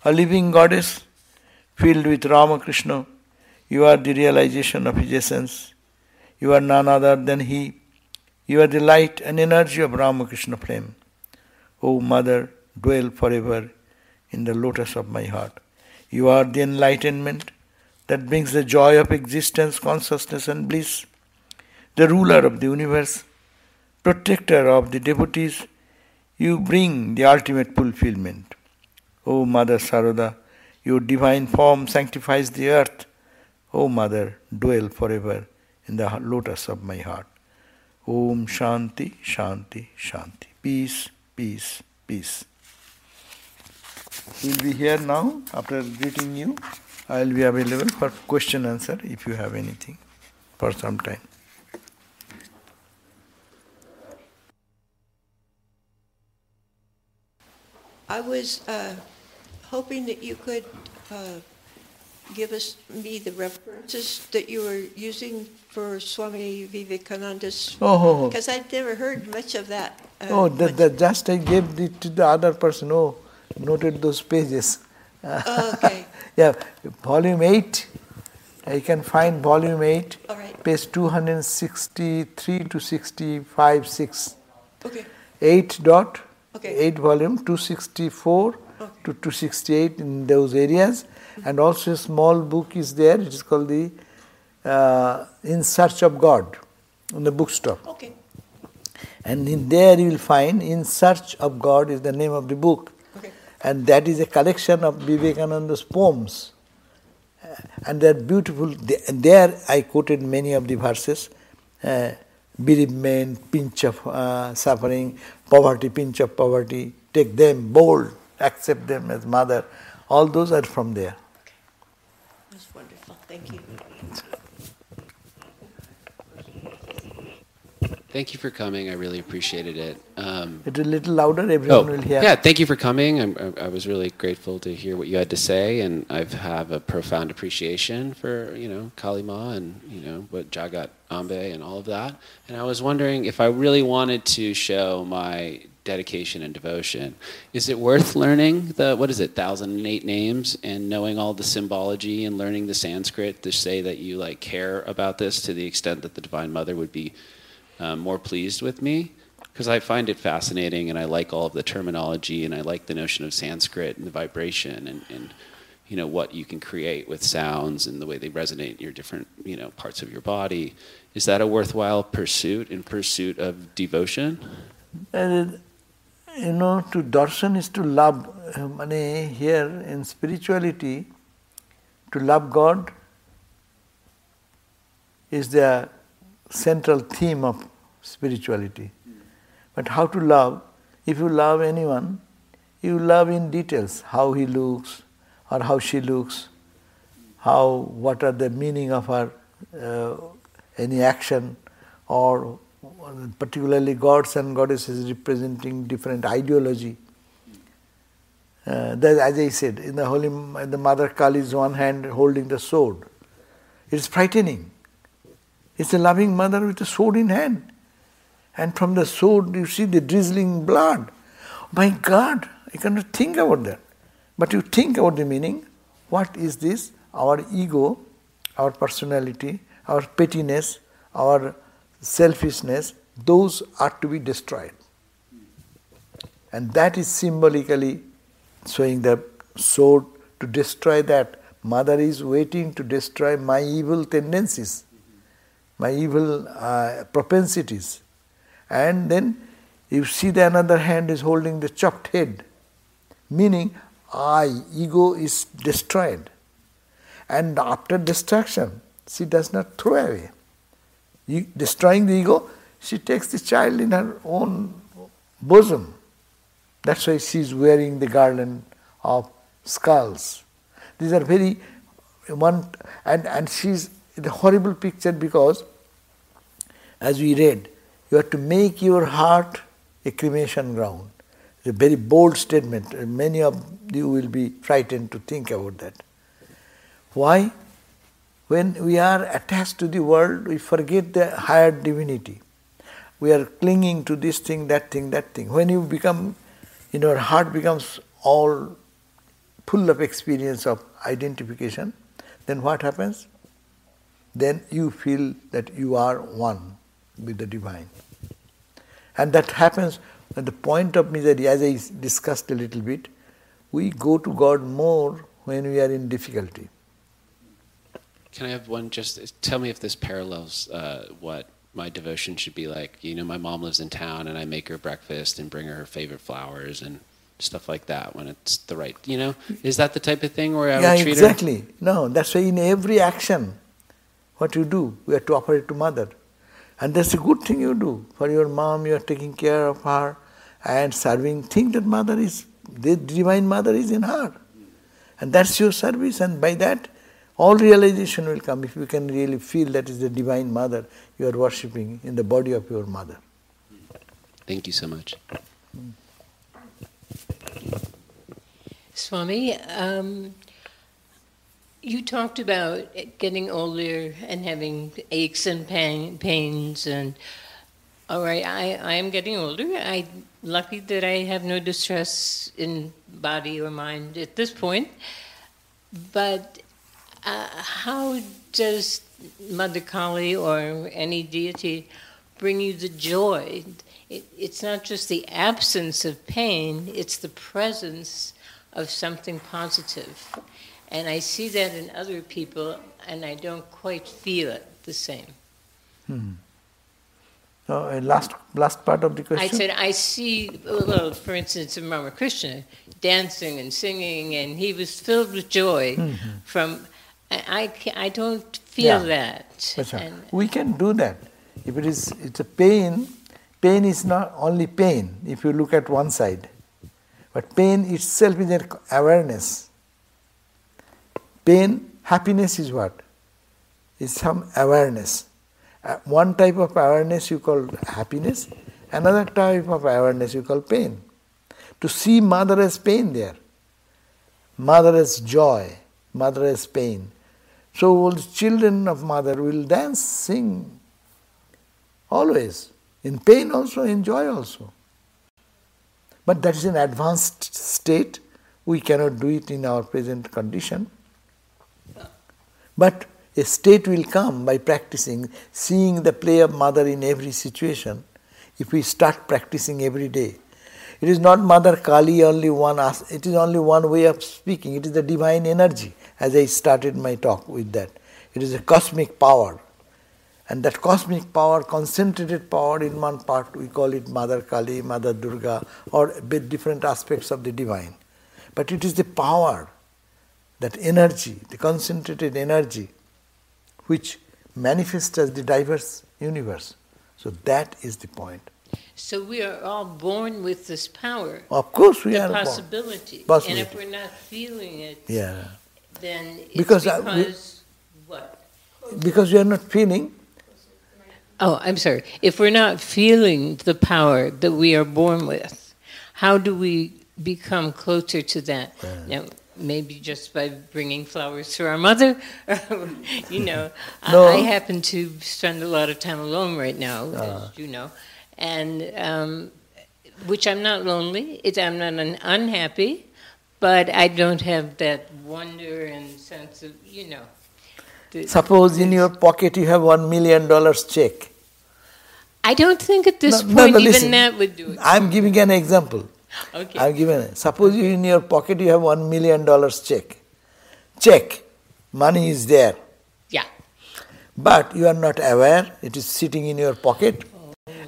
A living goddess filled with Ramakrishna You are the realization of His essence. You are none other than He. You are the light and energy of Ramakrishna flame. O Mother, dwell forever in the lotus of my heart. You are the enlightenment that brings the joy of existence, consciousness, and bliss. The ruler of the universe, protector of the devotees, you bring the ultimate fulfillment. O Mother Sarada, your divine form sanctifies the earth O Mother, dwell forever in the lotus of my heart. Om Shanti, Shanti, Shanti. Peace, peace, peace. We'll be here now. After greeting you, I'll be available for question answer if you have anything for some time. I was uh, hoping that you could uh, give us me the references that you were using for Swami Vivekananda's? Oh, because oh, oh. I'd never heard much of that. Uh, oh, that, that just I gave it to the other person. Oh, noted those pages. Oh, okay. yeah, volume eight. I can find volume eight, All right. page two hundred sixty-three to sixty-five, six. Okay. Eight dot. Okay. Eight volume, two sixty-four okay. To two sixty-eight in those areas and also a small book is there. It is called the uh, In Search of God in the bookstore. Okay. And in there you will find In Search of God is the name of the book. Okay. And that is a collection of Vivekananda's poems. And they are beautiful. There I quoted many of the verses. Uh, bereavement, pinch of uh, suffering, poverty, pinch of poverty, take them bold, accept them as mother. All those are from there. Okay. That's wonderful. Thank you. Thank you for coming. I really appreciated it. Um, it's a little louder. Everyone oh, will hear. Yeah, thank you for coming. I'm, i was really grateful to hear what you had to say, and I have a profound appreciation for you know Kali Ma and you know what Jagat Ambe and all of that. And I was wondering if I really wanted to show my dedication and devotion. Is it worth learning the what is it, thousand and eight names and knowing all the symbology and learning the Sanskrit to say that you like care about this to the extent that the Divine Mother would be um, more pleased with me? because I find it fascinating and I like all of the terminology and I like the notion of Sanskrit and the vibration and, and you know what you can create with sounds and the way they resonate in your different you know parts of your body. Is that a worthwhile pursuit in pursuit of devotion? And, you know, to darshan is to love. Money here in spirituality, to love God is the central theme of spirituality. But how to love? If you love anyone, you love in details how he looks or how she looks, how what are the meaning of her uh, any action, or particularly gods and goddesses representing different ideology. Uh, that, as I said, in the holy, the Mother Kali is one hand holding the sword. It's frightening. It's a loving mother with a sword in hand and from the sword you see the drizzling blood. My God, I cannot think about that. But you think about the meaning. What is this? Our ego, our personality, our pettiness, our selfishness, those are to be destroyed. And that is symbolically showing the sword to destroy that. Mother is waiting to destroy my evil tendencies, my evil uh, propensities. And then you see the another hand is holding the chopped head, meaning I, ego is destroyed. And after destruction, she does not throw away. destroying the ego, she takes the child in her own bosom. That's why she is wearing the garland of skulls. These are very one and, and she's the horrible picture because as we read, you have to make your heart a cremation ground. It's a very bold statement. Many of you will be frightened to think about that. Why? When we are attached to the world, we forget the higher divinity. We are clinging to this thing, that thing, that thing. When you become, in your heart becomes all full of experience of identification, then what happens? Then you feel that you are one with the divine. And that happens at the point of misery, as I discussed a little bit, we go to God more when we are in difficulty. Can I have one? Just tell me if this parallels uh, what my devotion should be like. You know, my mom lives in town, and I make her breakfast and bring her her favorite flowers and stuff like that when it's the right. You know, is that the type of thing where I yeah, would treat exactly. her? No, that's why in every action, what you do, we have to offer it to mother. And that's a good thing you do. For your mom, you are taking care of her and serving. Think that mother is, the divine mother is in her. And that's your service, and by that, all realization will come if you can really feel that is the divine mother you are worshipping in the body of your mother. Thank you so much. Swami, um, you talked about getting older and having aches and pain, pains, and all right, I, I am getting older. I'm lucky that I have no distress in body or mind at this point. But uh, how does Mother Kali or any deity bring you the joy? It, it's not just the absence of pain, it's the presence of something positive. And I see that in other people, and I don't quite feel it the same. Hmm. uh, last last part of the question. I said I see. Well, for instance, in Ramakrishna, dancing and singing, and he was filled with joy mm-hmm. from. I, I, I don't feel yeah. that. And, we can do that. If it is it's a pain, pain is not only pain. If you look at one side, but pain itself is an awareness Pain, happiness is what? Is some awareness. Uh, one type of awareness you call happiness, another type of awareness you call pain. To see mother as pain there, mother as joy, mother as pain. So children of mother will dance, sing, always. In pain also, in joy also. But that is an advanced state. We cannot do it in our present condition. But a state will come by practicing, seeing the play of mother in every situation. if we start practicing every day. It is not Mother Kali only one, it is only one way of speaking. It is the divine energy, as I started my talk with that. It is a cosmic power. And that cosmic power, concentrated power in one part, we call it Mother Kali, Mother Durga, or different aspects of the divine. But it is the power, that energy, the concentrated energy, which manifests as the diverse universe. So that is the point. So we are all born with this power. Of course, we the are possibility. Possibility. And if we're not feeling it, yeah. Then it's because, because we, what? Because you are not feeling. Oh, I'm sorry. If we're not feeling the power that we are born with, how do we become closer to that? Yeah. Now, maybe just by bringing flowers to our mother. you know, no. I, I, happen to spend a lot of time alone right now, uh. as ah. you know, and um, which I'm not lonely. It, I'm not un- unhappy, but I don't have that wonder and sense of you know. The, Suppose in your pocket you have one million dollars check. I don't think at this no, point no, even listen, that would do it. I'm giving an example. Okay. I'm giving. Suppose you in your pocket you have one million dollars check. Check, money is there. Yeah. But you are not aware. It is sitting in your pocket.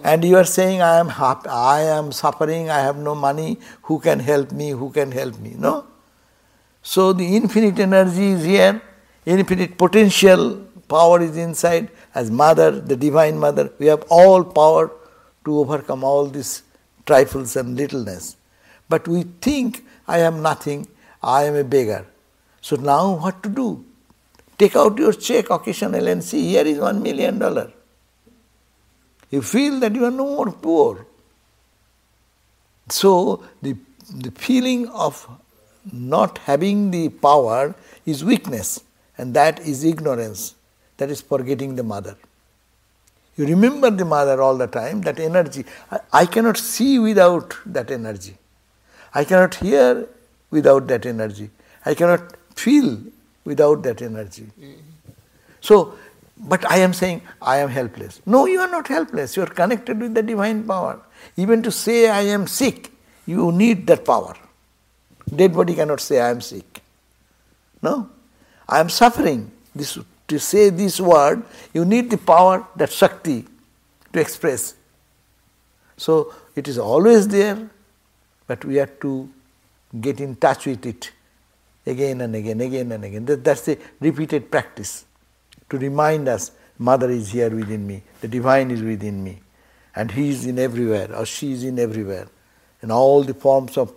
And you are saying, "I am happy, I am suffering. I have no money. Who can help me? Who can help me?" No. So the infinite energy is here. Infinite potential power is inside. As mother, the divine mother, we have all power to overcome all these trifles and littleness. But we think, I am nothing, I am a beggar. So now what to do? Take out your check occasionally and see, here is one million dollar. You feel that you are no more poor. So the, the feeling of not having the power is weakness, and that is ignorance, that is forgetting the mother. You remember the mother all the time, that energy. I, I cannot see without that energy. I cannot hear without that energy. I cannot feel without that energy. So, but I am saying I am helpless. No, you are not helpless. You are connected with the divine power. Even to say I am sick, you need that power. Dead body cannot say I am sick. No, I am suffering. This to say this word, you need the power, that Shakti, to express. So it is always there, but we have to get in touch with it again and again, again and again. That, that's the repeated practice to remind us Mother is here within me, the Divine is within me, and He is in everywhere, or she is in everywhere. In all the forms of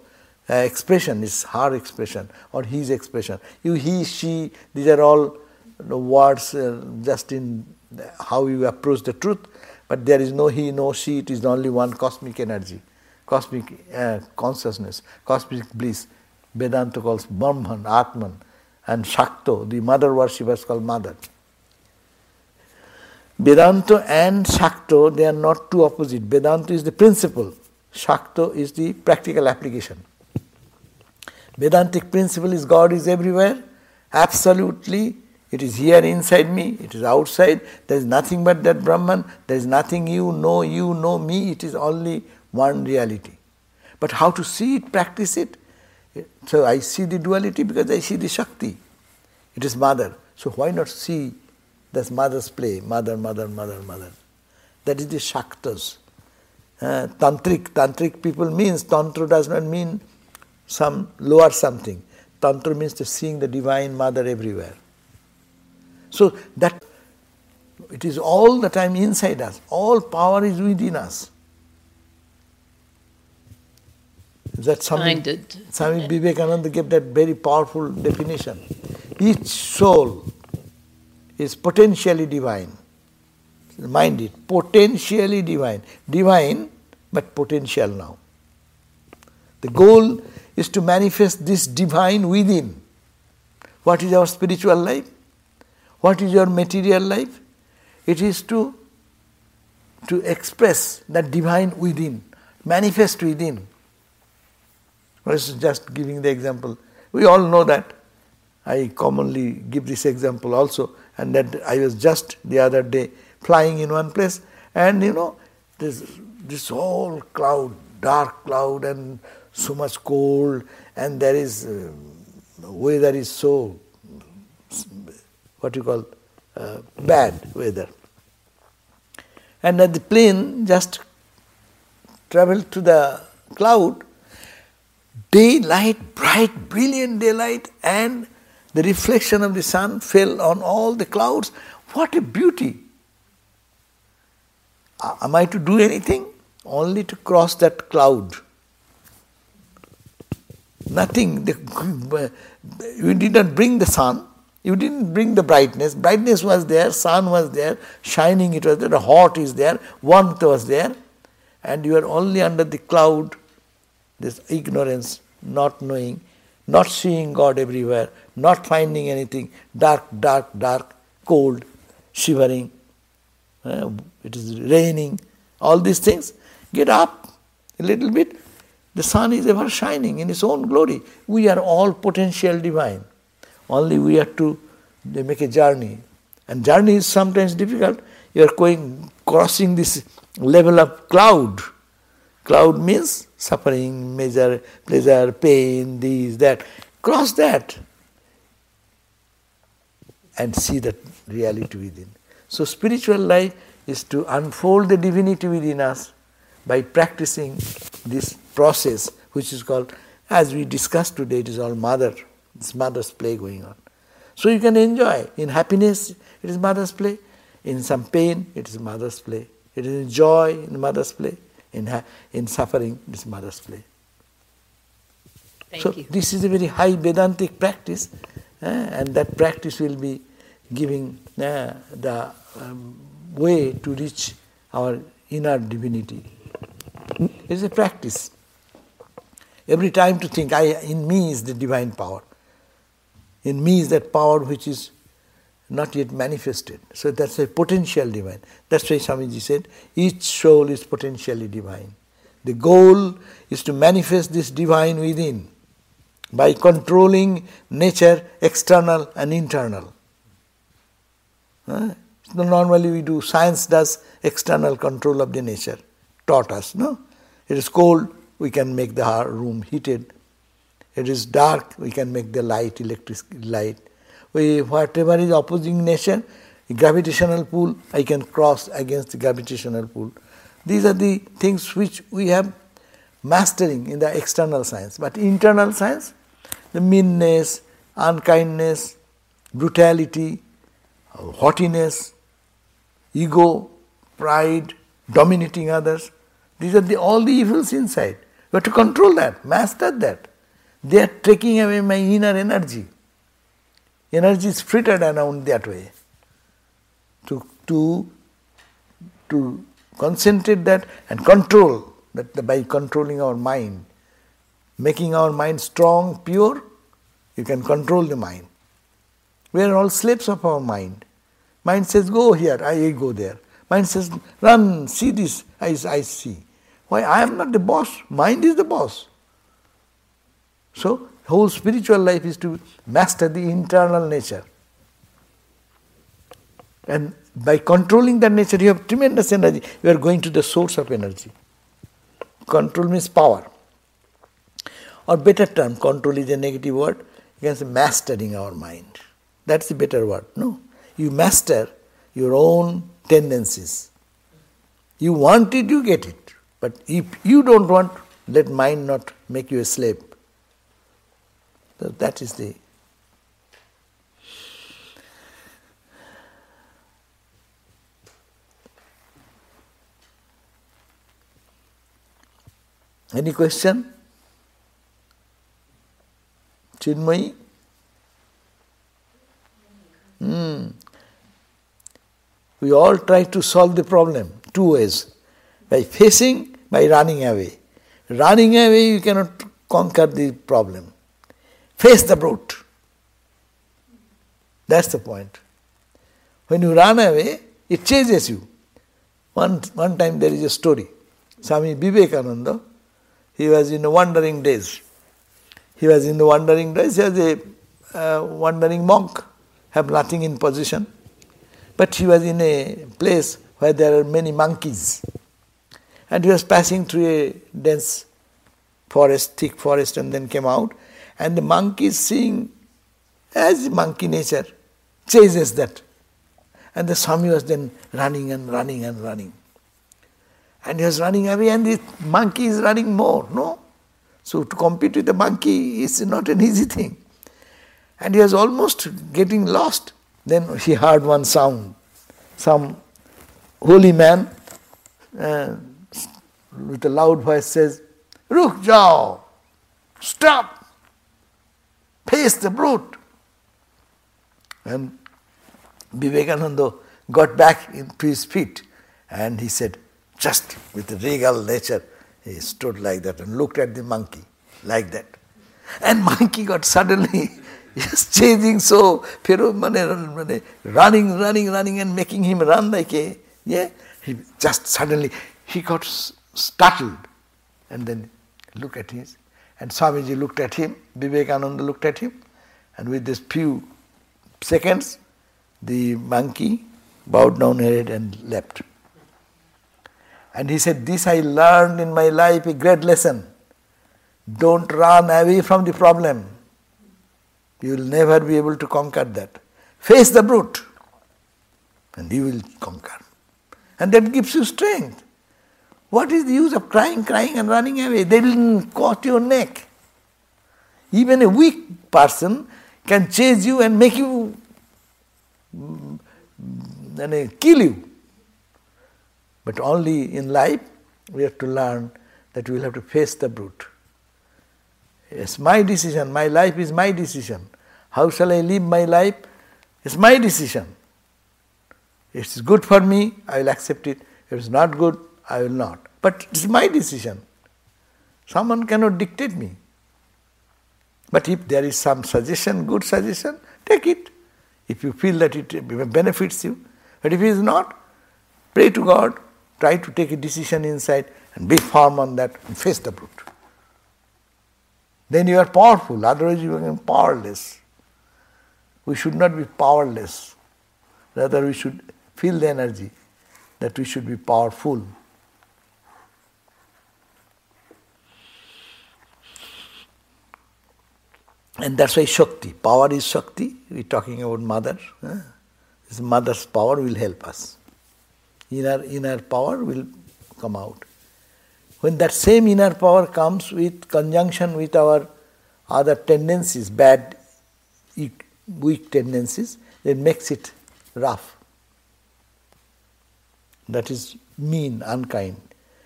uh, expression is her expression or his expression. You, he, she, these are all the words uh, just in how you approach the truth, but there is no he, no she, it is only one cosmic energy, cosmic uh, consciousness, cosmic bliss. Vedanta calls Brahman, Atman, and Shakto, the mother worshippers call mother. Vedanta and Shakto, they are not two opposite. Vedanta is the principle, Shakto is the practical application. Vedantic principle is God is everywhere, absolutely it is here inside me, it is outside. There is nothing but that Brahman. There is nothing you know, you know me. It is only one reality. But how to see it, practice it? So I see the duality because I see the Shakti. It is mother. So why not see this mother's play? Mother, mother, mother, mother. That is the Shaktas. Uh, tantric, tantric people means, Tantra does not mean some lower something. Tantra means the seeing the divine mother everywhere. So that it is all the time inside us. All power is within us. That Swami, Swami Vivekananda gave that very powerful definition. Each soul is potentially divine. Mind it, potentially divine. Divine, but potential now. The goal is to manifest this divine within. What is our spiritual life? What is your material life? It is to, to express that divine within, manifest within. Was just giving the example. We all know that. I commonly give this example also, and that I was just the other day flying in one place, and you know, this this whole cloud, dark cloud, and so much cold, and there is uh, weather is so what you call uh, bad weather. And then the plane just traveled to the cloud, daylight, bright, brilliant daylight, and the reflection of the sun fell on all the clouds. What a beauty! Am I to do anything? Only to cross that cloud. Nothing. You did not bring the sun. You didn't bring the brightness. Brightness was there, sun was there, shining it was there, the hot is there, warmth was there, and you are only under the cloud, this ignorance, not knowing, not seeing God everywhere, not finding anything, dark, dark, dark, cold, shivering, uh, it is raining, all these things. Get up a little bit. The sun is ever shining in its own glory. We are all potential divine. Only we have to make a journey. And journey is sometimes difficult. You are going crossing this level of cloud. Cloud means suffering, measure, pleasure, pain, this, that. Cross that and see that reality within. So spiritual life is to unfold the divinity within us by practicing this process, which is called, as we discussed today, it is all mother. It's mother's play going on. So you can enjoy. In happiness, it is mother's play. In some pain, it is mother's play. It is in joy, in mother's play. In, ha- in suffering, it is mother's play. Thank so you. this is a very high Vedantic practice, and that practice will be giving uh, the um, way to reach our inner divinity. It's a practice. Every time to think, I in me is the divine power. In me is that power which is not yet manifested. So that's a potential divine. That's why Swamiji said, each soul is potentially divine. The goal is to manifest this divine within by controlling nature, external and internal. Huh? Normally we do, science does external control of the nature, taught us, no? It is cold, we can make the room heated. It is dark, we can make the light, electric light. We, whatever is opposing nature, gravitational pull, I can cross against the gravitational pull. These are the things which we have mastering in the external science. But internal science, the meanness, unkindness, brutality, haughtiness, ego, pride, dominating others. These are the, all the evils inside. You have to control that, master that. They are taking away my inner energy. Energy is frittered around that way. To, to, to concentrate that and control that by controlling our mind, making our mind strong, pure, you can control the mind. We are all slaves of our mind. Mind says, go here, I go there. Mind says, run, see this, I, I see. Why? I am not the boss, mind is the boss. So, whole spiritual life is to master the internal nature. And by controlling that nature, you have tremendous energy. You are going to the source of energy. Control means power. Or better term, control is a negative word. You can say mastering our mind. That's the better word. No. You master your own tendencies. You want it, you get it. But if you don't want, let mind not make you a slave. So that is the Any question? Chinmayi? Hmm. We all try to solve the problem two ways by facing, by running away. Running away, you cannot conquer the problem. Face the brute. That's the point. When you run away, it chases you. One, one time there is a story. Swami Vivekananda, he was in wandering days. He was in the wandering he was a uh, wandering monk have nothing in possession. But he was in a place where there are many monkeys. and he was passing through a dense forest, thick forest, and then came out. And the monkeys, seeing, as monkey nature, chases that. And the Swami was then running and running and running. And he was running away, and the monkey is running more, no? So to compete with the monkey is not an easy thing. And he was almost getting lost. Then he heard one sound. Some holy man uh, with a loud voice says, Ruk jao, stop, face the brute. And Vivekananda got back into his feet and he said, just with a regal nature, he stood like that and looked at the monkey like that. And monkey got suddenly just changing so, running, running, running and making him run like a, yeah, he just suddenly, he got startled and then look at his, and Swamiji looked at him, Vivekananda looked at him, and with this few seconds, the monkey bowed down her head and left. And he said, This I learned in my life, a great lesson. Don't run away from the problem. You will never be able to conquer that. Face the brute, and you will conquer. And that gives you strength. What is the use of crying, crying, and running away? They will cut your neck. Even a weak person can chase you and make you mm, and uh, kill you. But only in life we have to learn that we will have to face the brute. It's my decision, my life is my decision. How shall I live my life? It's my decision. If it's good for me, I will accept it. If it's not good, I will not. But it's my decision. Someone cannot dictate me. But if there is some suggestion, good suggestion, take it. If you feel that it benefits you. But if it is not, pray to God, try to take a decision inside and be firm on that and face the brute. Then you are powerful, otherwise you are powerless. We should not be powerless. Rather, we should feel the energy that we should be powerful. And that's why Shakti. Power is Shakti. We're talking about mother. This mother's power will help us. Inner, inner power will come out. When that same inner power comes with conjunction with our other tendencies, bad, weak tendencies, it makes it rough. That is mean, unkind.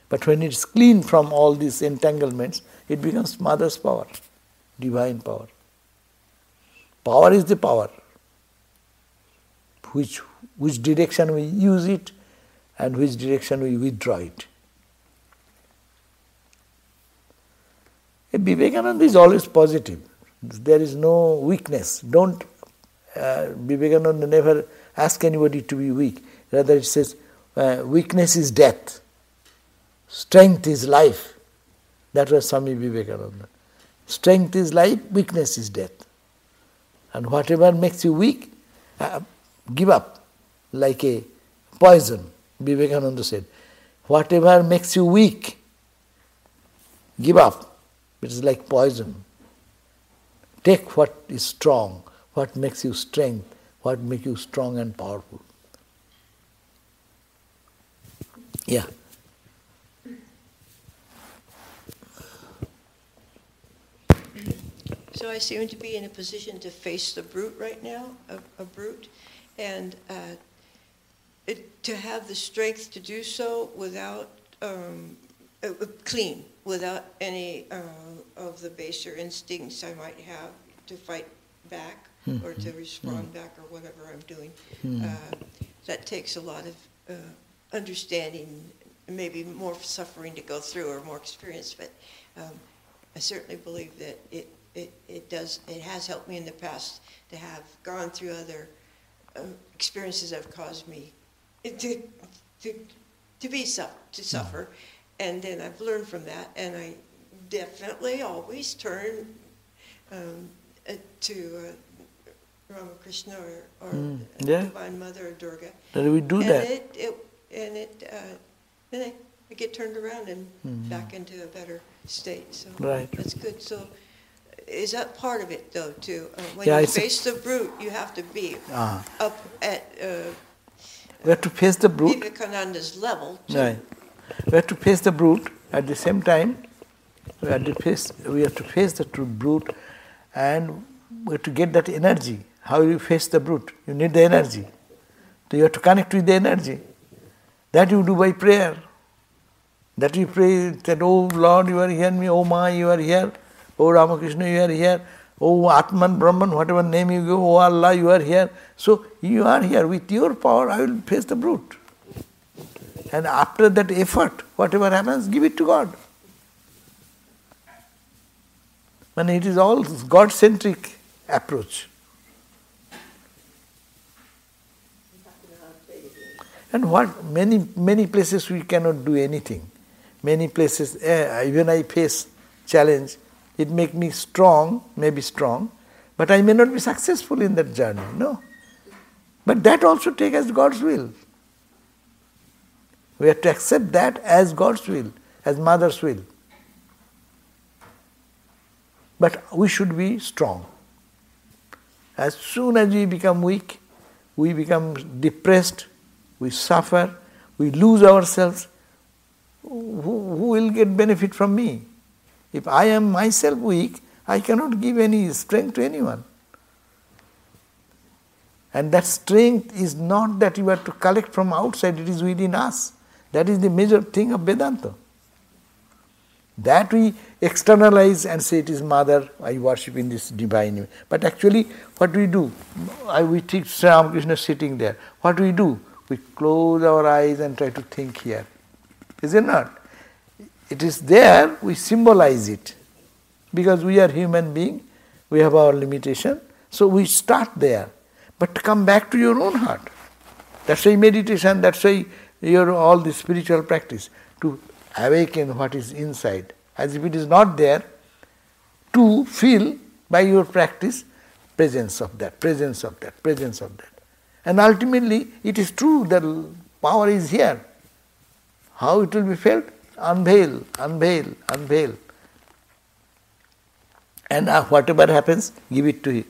But when it's clean from all these entanglements, it becomes mother's power, divine power. Power is the power. Which, which direction we use it and which direction we withdraw it. Vivekananda is always positive. There is no weakness. Don't, uh, Vivekananda never ask anybody to be weak. Rather, it says, uh, weakness is death, strength is life. That was Swami Vivekananda. Strength is life, weakness is death. And whatever makes you weak, uh, give up like a poison, Vivekananda said. Whatever makes you weak, give up. It is like poison. Take what is strong, what makes you strength, what makes you strong and powerful. Yeah. So I seem to be in a position to face the brute right now, a, a brute, and uh, it, to have the strength to do so without um, uh, uh clean, without any uh, of the baser instincts I might have to fight back mm-hmm. or to respond mm-hmm. back or whatever I'm doing. Mm-hmm. that takes a lot of uh, understanding, maybe more suffering to go through or more experience, but um, I certainly believe that it it, it does it has helped me in the past to have gone through other uh, experiences that have caused me to to to be su- to suffer, and then I've learned from that, and I definitely always turn um, uh, to. Uh, Ramakrishna or, or mm, yeah. Divine Mother or Durga. That we do and that. It, it, and it, uh, and I get turned around and back into a better state. So Right. that's good. So is that part of it though too? Uh, when Yeah, you it's a- face the brute, you have to be Ah. up at uh, We have to face the brute. Vivekananda's level. Too. Right. We have to face the brute. At the same time, we have to face, we have to face the true brute and we have to get that energy. How you face the brute? You need the energy. So you have to connect with the energy. That you do by prayer. That you pray that, oh Lord, you are here, me, oh Ma, you are here, oh Ramakrishna, you are here, oh Atman, Brahman, whatever name you give, oh Allah, you are here. So you are here. With your power, I will face the brute. And after that effort, whatever happens, give it to God. When it is all God centric approach. And what many many places we cannot do anything. Many places, eh, even I face challenge, it make me strong, maybe strong, but I may not be successful in that journey. No. But that also take as God's will. We have to accept that as God's will, as Mother's will. But we should be strong. As soon as we become weak, we become depressed, we suffer, we lose ourselves. Who, who will get benefit from me? If I am myself weak, I cannot give any strength to anyone. And that strength is not that you have to collect from outside, it is within us. That is the major thing of Vedanta. That we externalize and say it is Mother, I worship in this divine. image. But actually, what we do, I, we think Sri Ramakrishna sitting there. What do we do? We close our eyes and try to think here. Is it not? It is there, we symbolize it. Because we are human being, we have our limitation. So we start there. But come back to your own heart. That's why meditation, that's why your all the spiritual practice. To awaken what is inside. As if it is not there, to feel by your practice presence of that, presence of that, presence of that. And ultimately, it is true that power is here. How it will be felt? Unveil, unveil, unveil. And uh, whatever happens, give it to Him.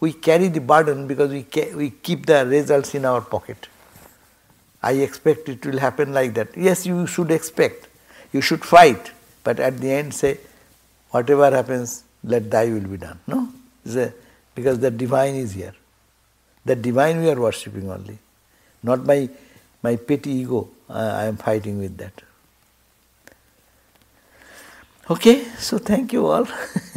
We carry the burden because we, we keep the results in our pocket. I expect it will happen like that. Yes, you should expect. You should fight. But at the end, say, whatever happens, let thy will be done. No? A- because the divine is here. The divine we are worshipping only. Not my, my petty ego. I, I am fighting with that. Okay, so thank you all.